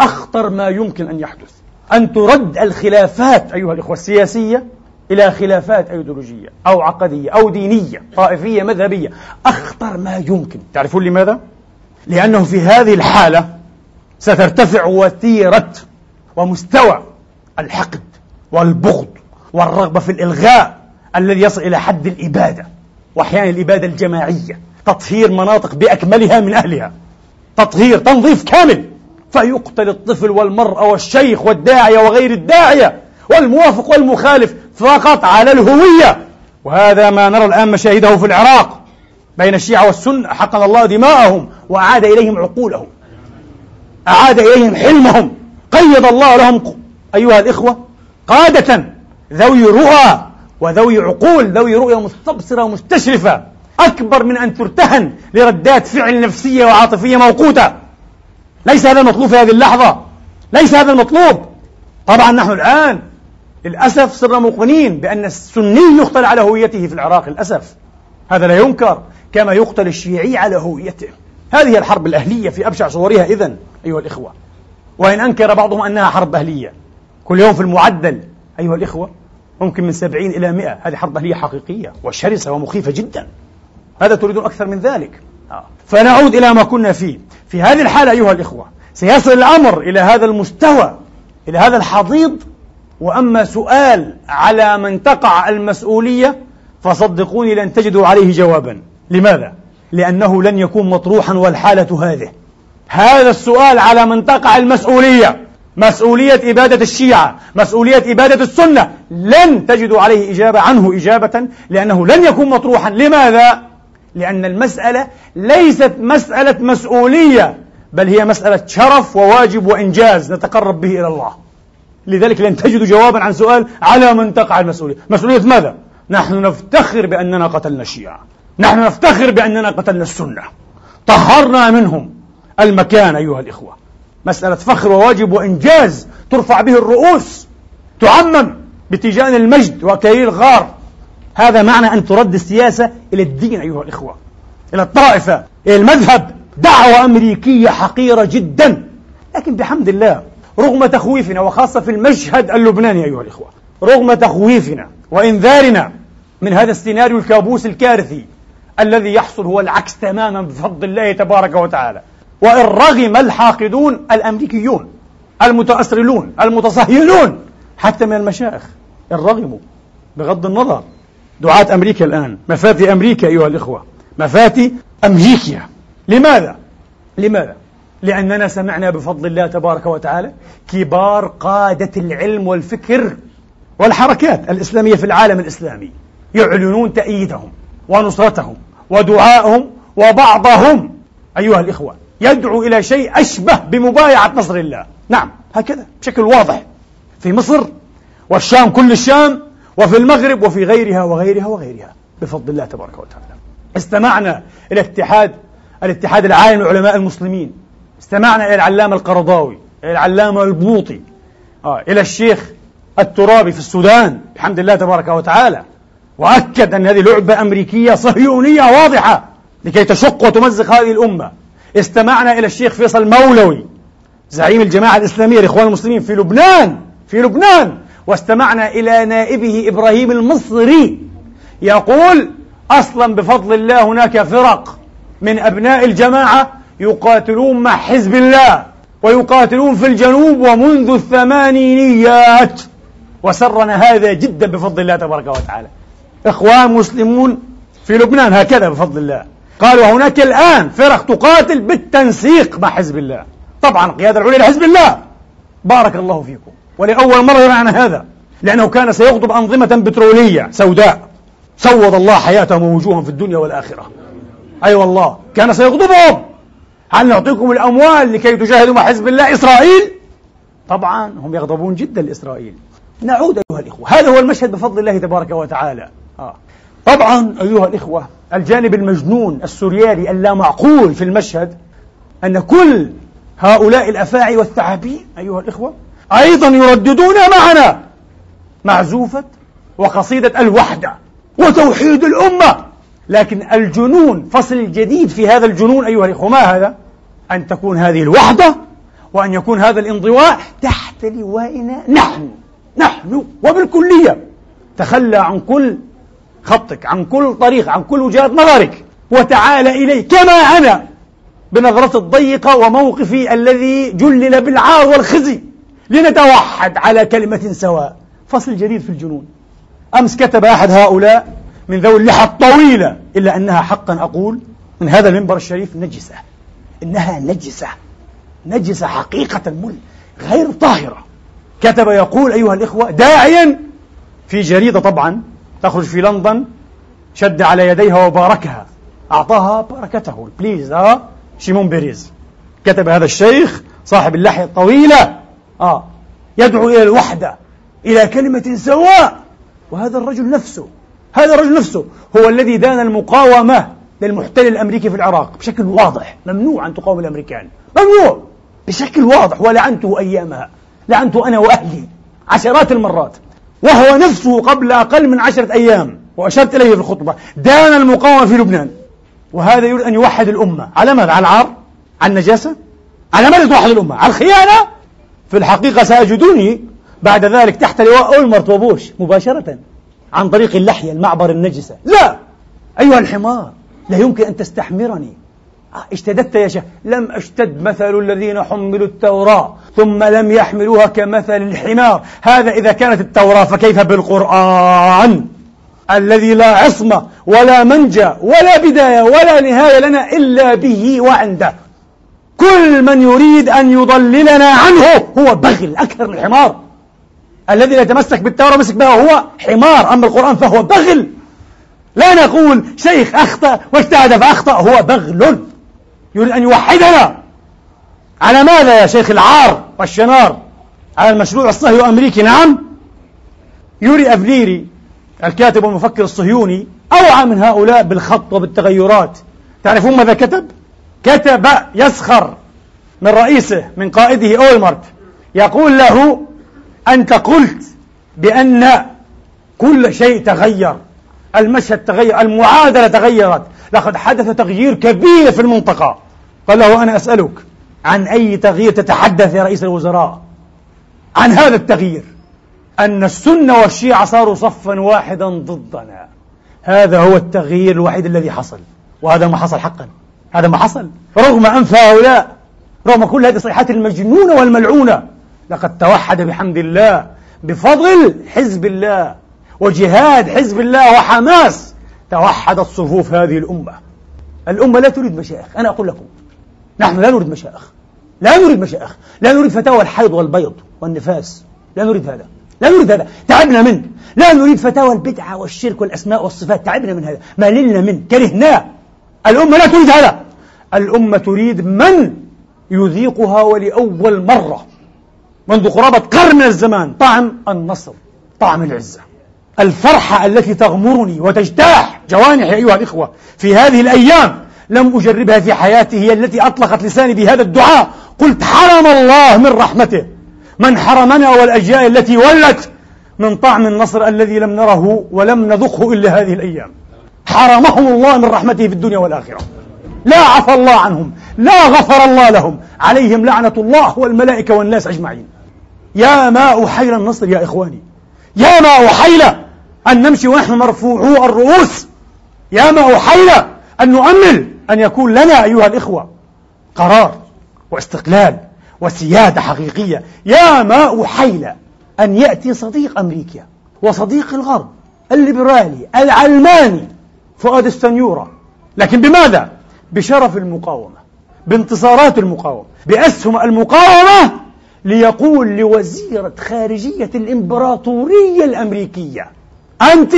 أخطر ما يمكن أن يحدث. أن ترد الخلافات أيها الإخوة السياسية إلى خلافات أيديولوجية أو عقدية أو دينية طائفية مذهبية. أخطر ما يمكن. تعرفون لماذا؟ لأنه في هذه الحالة سترتفع وتيرة ومستوى الحقد والبغض والرغبة في الإلغاء الذي يصل إلى حد الإبادة. وأحيانا الإبادة الجماعية تطهير مناطق بأكملها من أهلها. تطهير تنظيف كامل. فيقتل الطفل والمرأة والشيخ والداعية وغير الداعية والموافق والمخالف فقط على الهوية. وهذا ما نرى الآن مشاهده في العراق بين الشيعة والسنة. حقن الله دماءهم وأعاد إليهم عقولهم. أعاد إليهم حلمهم. قيض الله لهم أيها الإخوة قادة ذوي رؤى. وذوي عقول ذوي رؤية مستبصرة ومستشرفة أكبر من أن ترتهن لردات فعل نفسية وعاطفية موقوتة. ليس هذا المطلوب في هذه اللحظة. ليس هذا المطلوب. طبعا نحن الآن للأسف صرنا موقنين بأن السني يقتل على هويته في العراق للأسف. هذا لا ينكر كما يقتل الشيعي على هويته. هذه الحرب الأهلية في أبشع صورها إذن أيها الإخوة. وإن أنكر بعضهم أنها حرب أهلية. كل يوم في المعدل أيها الإخوة. ممكن من سبعين إلى مئة. هذه حرب أهلية حقيقية وشرسة ومخيفة جدا. هذا تريدون أكثر من ذلك. آه. فنعود إلى ما كنا فيه. في هذه الحالة أيها الإخوة سيصل الأمر إلى هذا المستوى إلى هذا الحضيض. وأما سؤال على من تقع المسؤولية فصدقوني لن تجدوا عليه جوابا. لماذا؟ لأنه لن يكون مطروحا والحالة هذه. هذا السؤال على من تقع المسؤولية. مسؤولية إبادة الشيعة مسؤولية إبادة السنة. لن تجدوا عليه إجابة عنه إجابة لأنه لن يكون مطروحا. لماذا؟ لأن المسألة ليست مسألة مسؤولية بل هي مسألة شرف وواجب وإنجاز نتقرب به إلى الله. لذلك لن تجدوا جوابا عن سؤال على من تقع المسؤولية. مسؤولية ماذا؟ نحن نفتخر بأننا قتلنا الشيعة. نحن نفتخر بأننا قتلنا السنة. طهرنا منهم المكان أيها الإخوة. مسألة فخر وواجب وإنجاز ترفع به الرؤوس تعمم بتيجان المجد وكيل الغار. هذا معنى أن ترد السياسة إلى الدين أيها الإخوة إلى الطائفة إلى المذهب. دعوة أمريكية حقيرة جدا. لكن بحمد الله رغم تخويفنا وخاصة في المشهد اللبناني أيها الإخوة رغم تخويفنا وإنذارنا من هذا السيناريو الكابوس الكارثي الذي يحصل هو العكس تماما بفضل الله تبارك وتعالى. وإن رغم الحاقدون الأمريكيون المتأسرلون المتصهينون حتى من المشايخ إن رغموا بغض النظر دعاة أمريكا الآن مفاتي أمريكا أيها الإخوة مفاتي أمريكا لماذا؟ لماذا؟ لأننا سمعنا بفضل الله تبارك وتعالى كبار قادة العلم والفكر والحركات الإسلامية في العالم الإسلامي يعلنون تأييدهم ونصرتهم ودعائهم وبعضهم أيها الإخوة يدعو إلى شيء أشبه بمبايعة نصر الله. نعم هكذا بشكل واضح. في مصر والشام كل الشام وفي المغرب وفي غيرها وغيرها وغيرها بفضل الله تبارك وتعالى. استمعنا إلى اتحاد الاتحاد العالمي لعلماء المسلمين. استمعنا إلى العلامة القرضاوي إلى العلامة البوطي. آه. إلى الشيخ الترابي في السودان بحمد الله تبارك وتعالى. وأكد أن هذه لعبة أمريكية صهيونية واضحة لكي تشق وتمزق هذه الأمة. استمعنا إلى الشيخ فيصل مولوي زعيم الجماعة الإسلامية لإخوان المسلمين في لبنان في لبنان. واستمعنا إلى نائبه إبراهيم المصري يقول أصلا بفضل الله هناك فرق من أبناء الجماعة يقاتلون مع حزب الله ويقاتلون في الجنوب ومنذ الثمانينيات. وسرنا هذا جدا بفضل الله تبارك وتعالى. إخوان مسلمون في لبنان هكذا بفضل الله. قالوا هناك الآن فرق تقاتل بالتنسيق مع حزب الله. طبعا القيادة العليا لحزب الله. بارك الله فيكم. ولأول مرة يرعنا هذا. لأنه كان سيغضب أنظمة بترولية سوداء. سوض الله حياتهم ووجوههم في الدنيا والآخرة. أي أيوة والله كان سيغضبهم. هل نعطيكم الأموال لكي تجاهدوا مع حزب الله إسرائيل؟ طبعا هم يغضبون جدا لإسرائيل. نعود أيها الإخوة. هذا هو المشهد بفضل الله تبارك وتعالى. آه. طبعا أيها الإخوة الجانب المجنون السوريالي اللامعقول في المشهد أن كل هؤلاء الأفاعي والثعابين أيها الإخوة أيضا يرددون معنا معزوفة وقصيدة الوحدة وتوحيد الأمة لكن الجنون فصل الجديد في هذا الجنون أيها الإخوة ما هذا؟ أن تكون هذه الوحدة وأن يكون هذا الانضواء تحت لوائنا نحن نحن وبالكلية تخلى عن كل خطك عن كل طريق عن كل وجهات نظرك. وتعال إلي كما أنا بنظرة الضيقة وموقفي الذي جلل بالعار والخزي. لنتوحد على كلمة سواء. فصل جديد في الجنون. أمس كتب أحد هؤلاء من ذوي اللحى الطويلة إلا أنها حقا أقول من هذا المنبر الشريف نجسة. إنها نجسة. نجسة حقيقة مل غير طاهرة. كتب يقول أيها الإخوة داعيا في جريدة طبعا تخرج في لندن شد على يديها وباركها. أعطاها بركته. بيريز آه شيمون بيريز. كتب هذا الشيخ صاحب اللحية الطويلة. آه يدعو إلى الوحدة إلى كلمة سواء. وهذا الرجل نفسه هذا الرجل نفسه هو الذي دان المقاومة للمحتل الأمريكي في العراق بشكل واضح. ممنوع أن تقاوم الأمريكان. ممنوع بشكل واضح. ولعنته أيامها لعنته أنا وأهلي عشرات المرات. وهو نفسه قبل أقل من عشرة أيام وأشرت إليه في الخطبة دان المقاومة في لبنان وهذا يريد أن يوحد الأمة على ماذا؟ على العار؟ على النجاسة؟ على ماذا توحد الأمة؟ على الخيانة؟ في الحقيقة سيجدوني بعد ذلك تحت لواء أولمرت وبوش مباشرة عن طريق اللحية المعبر النجسة لا أيها الحمار لا يمكن أن تستحمرني اشتددت يا شيخ. لم أشتد مثل الذين حملوا التوراة ثم لم يحملوها كمثل الحمار. هذا إذا كانت التوراة فكيف بالقرآن؟ الذي لا عصمة ولا منجا ولا بداية ولا نهاية لنا إلا به وعنده. كل من يريد أن يضللنا عنه هو بغل أكثر من الحمار. الذي يتمسك بالتوراة مسك بها هو حمار. أما القرآن فهو بغل. لا نقول شيخ أخطأ واجتهد فأخطأ هو بغل. يريد أن يوحدنا. على ماذا يا شيخ العار والشنار؟ على المشروع الصهيوني الأمريكي؟ نعم. يوري أفليري الكاتب والمفكر الصهيوني أوعى من هؤلاء بالخط وبالتغيرات. تعرفون ماذا كتب؟ كتب يسخر من رئيسه من قائده أولمرت يقول له أنت قلت بأن كل شيء تغير. المشهد تغير المعادلة تغيرت. لقد حدث تغيير كبير في المنطقة. قال له أنا أسألك عن أي تغيير تتحدث يا رئيس الوزراء؟ عن هذا التغيير أن السنة والشيعة صاروا صفا واحدا ضدنا. هذا هو التغيير الوحيد الذي حصل وهذا ما حصل حقا. هذا ما حصل. رغم أنف هؤلاء رغم كل هذه الصيحات المجنونة والملعونة لقد توحد بحمد الله بفضل حزب الله وجهاد حزب الله وحماس توحدت صفوف هذه الأمة. الأمة لا تريد مشايخ أنا أقول لكم. نحن لا نريد مشايخ لا نريد مشايخ لا نريد فتاوى الحيض والبيض والنفاس. لا نريد هذا. لا نريد هذا. تعبنا منه لا نريد فتاوى البدعة والشرك والأسماء والصفات. تعبنا من هذا. مللنا منه كرهناه الأمة لا تريد هذا. الأمة تريد من يذيقها ولأول مرة. منذ قرابة قرن من الزمان. طعم النصر. طعم العزة. الفرحة التي تغمرني وتجتاح جوانحي أيها الإخوة في هذه الأيام. لم أجربها في حياتي هي التي أطلقت لساني بهذا الدعاء. قلت حرم الله من رحمته. من حرمنا والأجيال التي ولت من طعم النصر الذي لم نره ولم نذقه إلا هذه الأيام. حرمهم الله من رحمته في الدنيا والآخرة. لا عفى الله عنهم لا غفر الله لهم. عليهم لعنة الله والملائكة والناس أجمعين. يا ما أحيل النصر يا إخواني. يا ما أحيل أن نمشي ونحن مرفوعو الرؤوس. يا ما أحيل أن نؤمل. أن يكون لنا أيها الإخوة قرار واستقلال وسيادة حقيقية. يا ما أحيل أن يأتي صديق أمريكا وصديق الغرب الليبرالي العلماني فؤاد السنيورة. لكن بماذا؟ بشرف المقاومة بانتصارات المقاومة بأسهم المقاومة ليقول لوزيرة خارجية الإمبراطورية الأمريكية أنت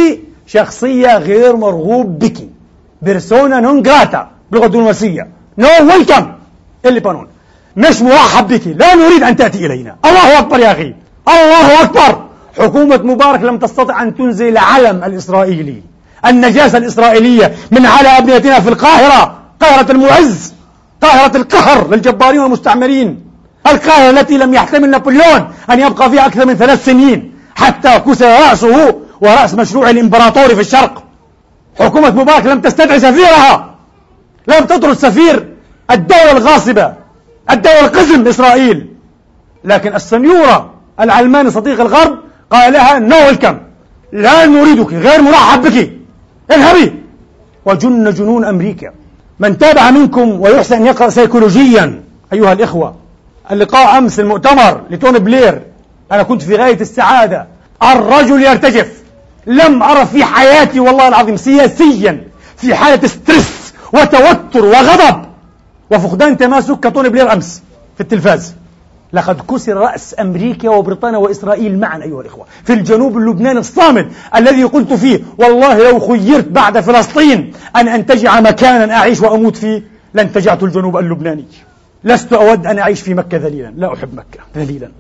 شخصية غير مرغوب بك persona non grata بلغة دبلوماسية no welcome اللبنان مش مرحب بك. لا نريد أن تأتي إلينا. الله أكبر يا أخي. الله أكبر. حكومة مبارك لم تستطع أن تنزل العلم الإسرائيلي. النجاسة الإسرائيلية من على أبنيتنا في القاهرة. قاهرة المعز. قاهرة القهر للجبارين والمستعمرين. القاهرة التي لم يحتمل نابليون أن يبقى فيها أكثر من ثلاث سنين. حتى كسر رأسه ورأس مشروع الإمبراطوري في الشرق. حكومة مبارك لم تستدعي سفيرها. لم تطرد سفير الدولة الغاصبة الدولة القزم إسرائيل. لكن السنيورة العلماني صديق الغرب قال لها no welcome لا نريدك غير مرحب بك اذهبي. وجن جنون أمريكا من تابع منكم ويحسن أن يقرأ سيكولوجيا أيها الإخوة. اللقاء أمس المؤتمر لتوني بلير أنا كنت في غاية السعادة. الرجل يرتجف. لم أرى في حياتي والله العظيم سياسيا في حالة stress. وتوتر وغضب وفقدان تماسك كتوني بلير أمس في التلفاز. لقد كسر رأس أمريكا وبريطانيا وإسرائيل معا أيها الإخوة في الجنوب اللبناني الصامد الذي قلت فيه والله لو خيرت بعد فلسطين أن أنتجع مكانا أعيش وأموت فيه لانتجعت الجنوب اللبناني. لست أود أن أعيش في مكة ذليلا. لا أحب مكة ذليلا.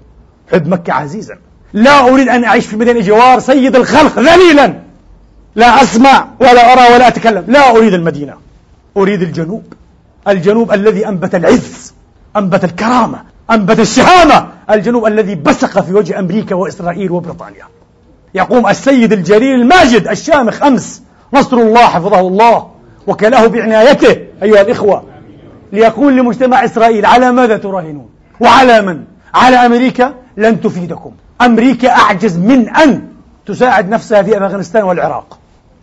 أحب مكة عزيزا. لا أريد أن أعيش في مدينة جوار سيد الخلق ذليلا. لا أسمع ولا أرى ولا أتكلم. لا أريد المدينة. أريد الجنوب. الجنوب الذي أنبت العز أنبت الكرامة أنبت الشهامة. الجنوب الذي بسق في وجه أمريكا وإسرائيل وبريطانيا. يقوم السيد الجليل الماجد الشامخ أمس نصر الله حفظه الله وكله بعنايته أيها الإخوة ليقول لمجتمع إسرائيل على ماذا تراهنون؟ وعلى من؟ على أمريكا لن تفيدكم. أمريكا أعجز من أن تساعد نفسها في أفغانستان والعراق.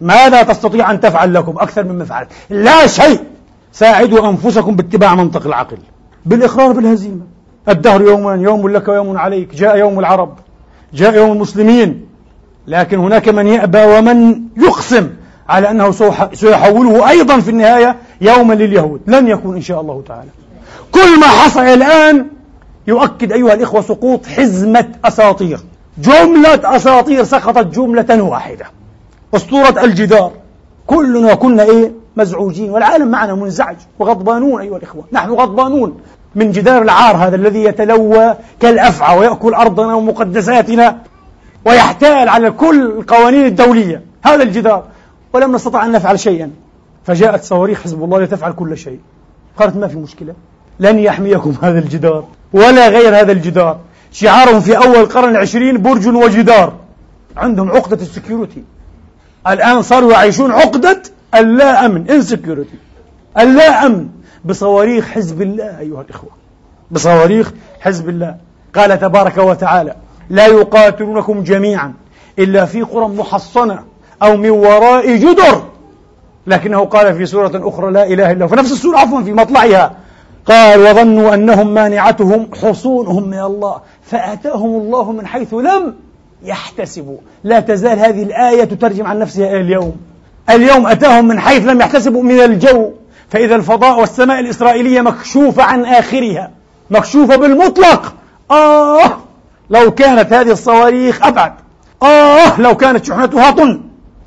ماذا تستطيع أن تفعل لكم؟ أكثر مما فعلت. لا شيء ساعدوا أنفسكم باتباع منطق العقل. بالإقرار بالهزيمة. الدهر يوما يوم لك ويوم عليك. جاء يوم العرب. جاء يوم المسلمين. لكن هناك من يأبى ومن يقسم على أنه سيحوله أيضا في النهاية يوما لليهود. لن يكون إن شاء الله تعالى. كل ما حصل الآن يؤكد أيها الإخوة سقوط حزمة أساطير. جملة أساطير سقطت جملة واحدة. أسطورة الجدار. كلنا كنا إيه؟ مزعوجين. والعالم معنا منزعج وغضبانون أيها الإخوة. نحن غضبانون من جدار العار هذا الذي يتلوى كالأفعى ويأكل أرضنا ومقدساتنا ويحتال على كل القوانين الدولية. هذا الجدار. ولم نستطع أن نفعل شيئا. فجاءت صواريخ حزب الله لتفعل كل شيء. قالت ما في مشكلة. لن يحميكم هذا الجدار ولا غير هذا الجدار. شعارهم في أول القرن العشرين برج وجدار. عندهم عقدة ال security. الآن صاروا يعيشون عقدة اللا أمن insecurity اللا أمن بصواريخ حزب الله أيها الإخوة. بصواريخ حزب الله. قال تبارك وتعالى لا يقاتلونكم جميعا إلا في قرى محصنة أو من وراء جدر. لكنه قال في سورة أخرى لا إله إلا هو. في نفس السورة عفوا في مطلعها. قال وظنوا أنهم مانعتهم حصونهم من الله فأتاهم الله من حيث لم يحتسبوا لا تزال هذه الآية تترجم عن نفسها إلى اليوم. اليوم أتاهم من حيث لم يحتسبوا من الجو. فإذا الفضاء والسماء الإسرائيلية مكشوفة عن آخرها. مكشوفة بالمطلق. آه! لو كانت هذه الصواريخ أبعد. آه! لو كانت شحنتها طن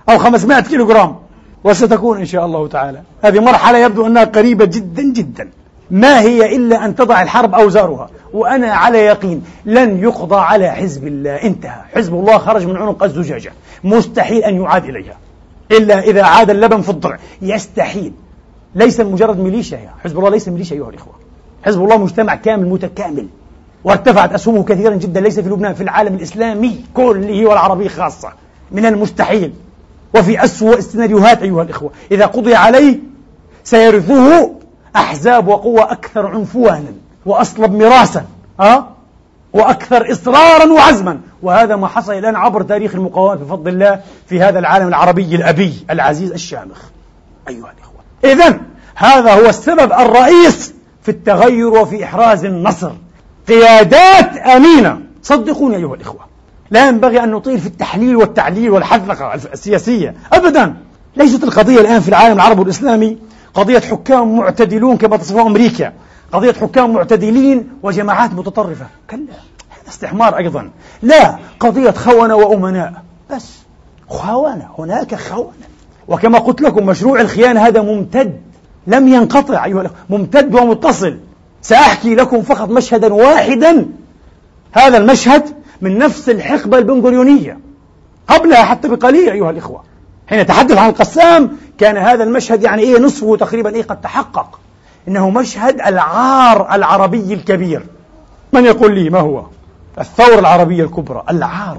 أو 500 كيلوغرام. وستكون إن شاء الله تعالى. هذه مرحلة يبدو أنها قريبة جدا جدا. ما هي إلا أن تضع الحرب أوزارها وأنا على يقين لن يقضى على حزب الله. انتهى. حزب الله خرج من عنق الزجاجة. مستحيل أن يعاد إليها. إلا إذا عاد اللبن في الضرع. يستحيل. ليس مجرد ميليشيا حزب الله ليس ميليشيا أيها الإخوة. حزب الله مجتمع كامل متكامل. وارتفعت أسهمه كثيرا جدا. ليس في لبنان في العالم الإسلامي كله والعربي خاصة. من المستحيل. وفي أسوأ السيناريوهات أيها الإخوة. إذا قضي عليه سيرثه أحزاب وقوى أكثر عنفوانا وأصلب مراسا أه؟ وأكثر إصرارا وعزما. وهذا ما حصل الآن عبر تاريخ المقاومة بفضل الله في هذا العالم العربي الأبي العزيز الشامخ. أيها الإخوة إذا هذا هو السبب الرئيس في التغير وفي إحراز النصر. قيادات أمينة. صدقوني أيها الإخوة لا ينبغي أن نطيل في التحليل والتعليل والحذقة السياسية أبدا. ليست القضية الآن في العالم العربي والإسلامي قضية حكام معتدلون كما تصفه أمريكا. قضية حكام معتدلين وجماعات متطرفة. كلا هذا استحمار أيضا. لا قضية خونة وأمناء. بس خونة هناك خونة. وكما قلت لكم مشروع الخيانة هذا ممتد. لم ينقطع أيها الأخوة. ممتد ومتصل. سأحكي لكم فقط مشهدا واحدا. هذا المشهد من نفس الحقبة البنغوريونية قبلها حتى بقليل أيها الإخوة. حين نتحدث عن القسام كان هذا المشهد يعني إيه نصفه تقريبا إيه قد تحقق. إنه مشهد العار العربي الكبير. من يقول لي ما هو؟ الثورة العربية الكبرى العار.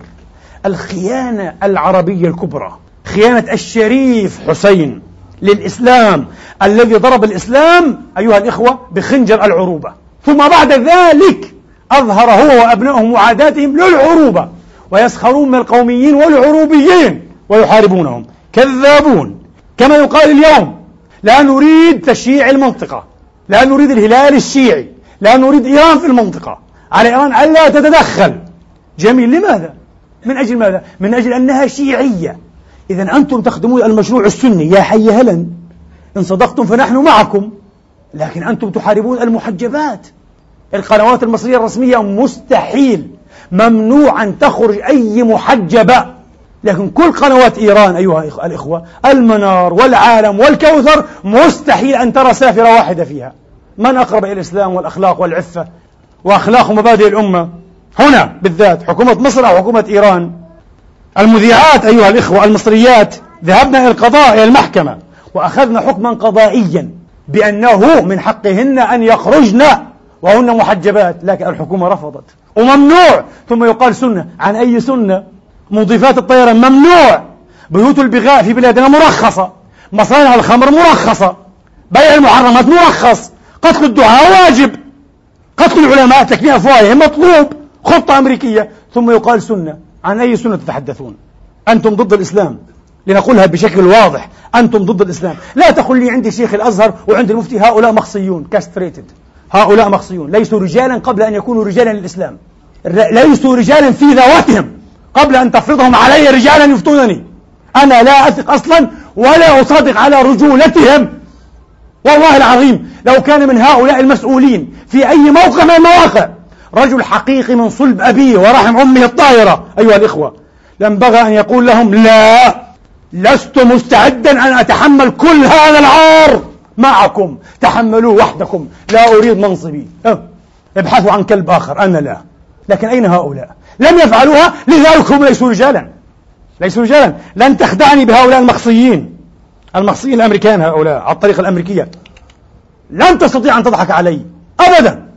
الخيانة العربية الكبرى. خيانة الشريف حسين للإسلام الذي ضرب الإسلام أيها الإخوة بخنجر العروبة. ثم بعد ذلك أظهر هو وأبنائه معاداتهم للعروبة. ويسخرون من القوميين والعروبيين ويحاربونهم. كذابون. كما يقال اليوم لا نريد تشييع المنطقة لا نريد الهلال الشيعي لا نريد إيران في المنطقة. على إيران ألا تتدخل. جميل لماذا؟ من أجل ماذا؟ من أجل أنها شيعية. إذا أنتم تخدمون المشروع السني. يا حي هلا إن صدقتم فنحن معكم. لكن أنتم تحاربون المحجبات. القنوات المصرية الرسمية مستحيل ممنوع أن تخرج أي محجبة. لكن كل قنوات إيران أيها الإخوة المنار والعالم والكوثر مستحيل أن ترى سافرة واحدة فيها. من أقرب إلى الإسلام والأخلاق والعفة؟ وأخلاق ومبادئ الأمة. هنا بالذات حكومة مصر أو حكومة إيران. المذيعات أيها الإخوة المصريات ذهبنا إلى القضاء إلى المحكمة وأخذنا حكما قضائيا بأنه من حقهن أن يخرجن وهن محجبات لكن الحكومة رفضت. وممنوع ثم يقال سنة. عن أي سنة؟ مضيفات الطيران ممنوع. بيوت البغاء في بلادنا مرخصة. مصانع الخمر مرخصة. بيع المحرمات مرخص. قتل الدعاء واجب. قتل العلماء تكفي أفواههم مطلوب. خطة أمريكية. ثم يقال سنة. عن أي سنة تتحدثون؟ أنتم ضد الإسلام. لنقولها بشكل واضح. أنتم ضد الإسلام. لا تقل لي عندي شيخ الأزهر وعند المفتي هؤلاء مخصيون. كاستريتد هؤلاء مخصيون. ليسوا رجالا قبل أن يكونوا رجالا للإسلام. ليسوا رجالا في ذواتهم. قبل أن تفرضهم علي رجالا يفتونني. أنا لا أثق أصلا ولا أصادق على رجولتهم. والله العظيم لو كان من هؤلاء المسؤولين في أي موقع من المواقع رجل حقيقي من صلب أبيه ورحم أمه الطاهرة أيها الإخوة ينبغى أن يقول لهم لا لست مستعدا أن أتحمل كل هذا العار معكم. تحملوه وحدكم لا أريد منصبي. أه. ابحثوا عن كلب آخر. أنا لا. لكن أين هؤلاء؟ لم يفعلوها لذلك هم ليسوا رجالا. ليسوا رجالا. لن تخدعني بهؤلاء المخصيين. المخصيين الأمريكان هؤلاء على الطريقة الأمريكية. لن تستطيع أن تضحك علي. أبدا.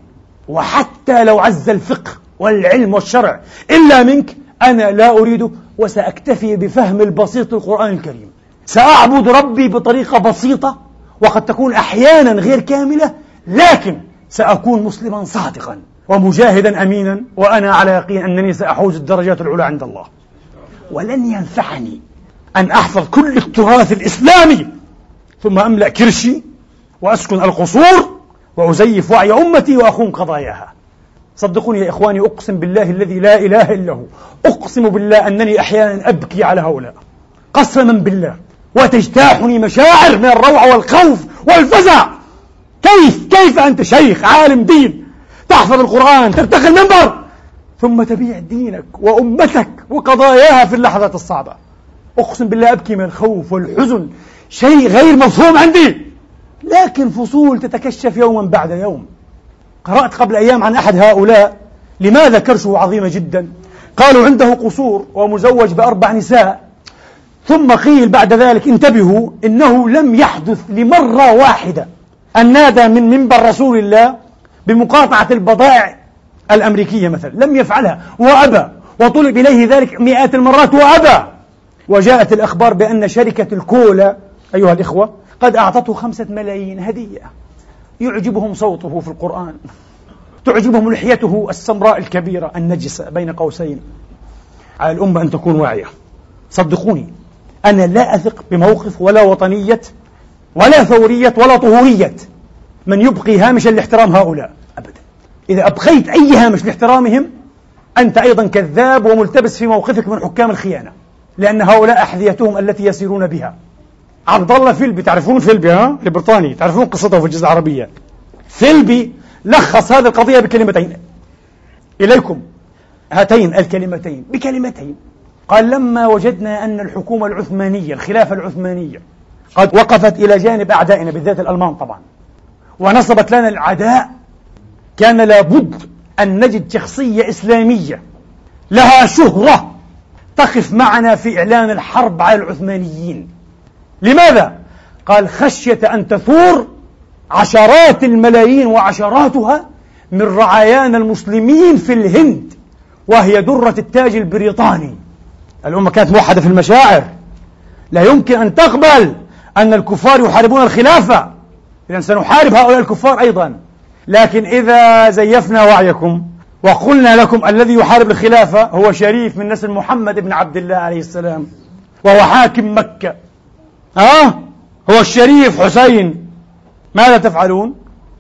وحتى لو عز الفقه والعلم والشرع إلا منك أنا لا أريده وسأكتفي بفهم البسيط للقرآن الكريم. سأعبد ربي بطريقة بسيطة وقد تكون أحيانا غير كاملة لكن سأكون مسلما صادقا. ومجاهدا أمينا وأنا على يقين أنني سأحوز الدرجات العلى عند الله. ولن ينفعني أن أحفظ كل التراث الإسلامي ثم أملأ كرشي وأسكن القصور وأزيف وعي أمتي وأخون قضاياها. صدقوني يا إخواني أقسم بالله الذي لا إله إلا هو. أقسم بالله أنني أحيانا أبكي على هؤلاء. قسما بالله وتجتاحني مشاعر من الروع والخوف والفزع. كيف كيف أنت شيخ عالم دين تحفظ القرآن ترتقي المنبر. ثم تبيع دينك وأمتك وقضاياها في اللحظات الصعبة. أقسم بالله أبكي من الخوف والحزن. شيء غير مفهوم عندي. لكن فصول تتكشف يوما بعد يوم. قرأت قبل أيام عن أحد هؤلاء. لماذا كرشه عظيمة جدا؟ قالوا عنده قصور ومزوج بأربع نساء. ثم قيل بعد ذلك انتبهوا إنه لم يحدث لمرة واحدة. أن نادى من منبر رسول الله بمقاطعة البضائع الأمريكية مثلا. لم يفعلها. وأبى. وطلب إليه ذلك مئات المرات. وأبى. وجاءت الأخبار بأن شركة الكولا أيها الإخوة قد أعطته خمسة ملايين هدية. يعجبهم صوته في القرآن. تعجبهم لحيته السمراء الكبيرة النجسة بين قوسين. على الأمة أن تكون واعية. صدقوني. أنا لا أثق بموقف ولا وطنية ولا ثورية ولا طهورية من يبقي هامشا لاحترام هؤلاء؟ أبدا. إذا أبقيت أي هامش لاحترامهم أنت أيضا كذاب وملتبس في موقفك من حكام الخيانة لأن هؤلاء أحذيتهم التي يسيرون بها. عبد الله فيلبي تعرفون فيلبي ها؟ البريطاني تعرفون قصته في الجزيرة العربية. فيلبي لخص هذه القضية بكلمتين. إليكم. هاتين الكلمتين. بكلمتين. قال لما وجدنا أن الحكومة العثمانية الخلافة العثمانية قد وقفت إلى جانب أعدائنا بالذات الألمان طبعا ونصبت لنا العداء. كان لابد أن نجد شخصية إسلامية لها شهرة تقف معنا في إعلان الحرب على العثمانيين. لماذا؟ قال خشية أن تثور عشرات الملايين وعشراتها من رعايانا المسلمين في الهند وهي درة التاج البريطاني. الأمة كانت موحدة في المشاعر. لا يمكن أن تقبل أن الكفار يحاربون الخلافة. إذا سنحارب هؤلاء الكفار أيضا. لكن إذا زيفنا وعيكم وقلنا لكم الذي يحارب الخلافة هو شريف من نسل محمد بن عبد الله عليه السلام وهو حاكم مكة. ها؟ آه هو الشريف حسين. ماذا تفعلون؟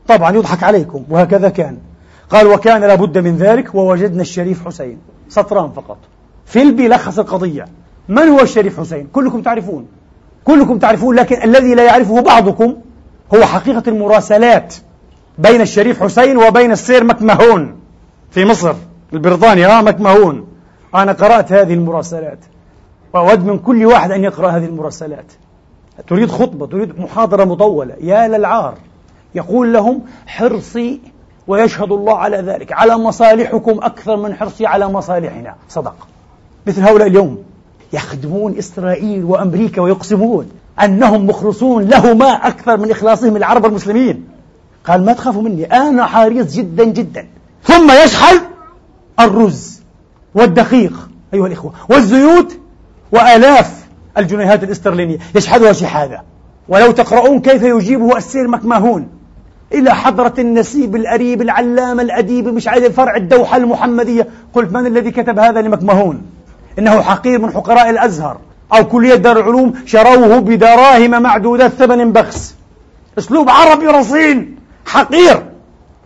طبعا يضحك عليكم وهكذا كان. قال وكان لابد من ذلك ووجدنا الشريف حسين سطران فقط. فيلبي لخص القضية من هو الشريف حسين؟ كلكم تعرفون. كلكم تعرفون لكن الذي لا يعرفه بعضكم هو حقيقة المراسلات بين الشريف حسين وبين السير مكمهون في مصر البريطاني آه مكمهون. أنا قرأت هذه المراسلات. وأود من كل واحد أن يقرأ هذه المراسلات. تريد خطبة تريد محاضرة مطولة. يا للعار. يقول لهم حرصي ويشهد الله على ذلك. على مصالحكم أكثر من حرصي على مصالحنا. صدق. مثل هؤلاء اليوم. يخدمون إسرائيل وأمريكا ويقسمون. أنهم مخلصون لهما أكثر من إخلاصهم العرب المسلمين. قال ما تخافوا مني أنا حريص جدا جدا. ثم يشحذ الرز والدقيق أيها الإخوة والزيوت وآلاف الجنيهات الاسترلينية. يشحذها شحاذة. ولو تقرؤون كيف يجيبه السير مكماهون إلى حضرة النسيب الأريب العلام الأديب مش عارف فرع الدوحة المحمدية. قلت من الذي كتب هذا لمكمهون؟ إنه حقير من حقراء الأزهر. أو كلية دار العلوم شروه بدراهم معدودات ثمن بخس. أسلوب عربي رصين حقير.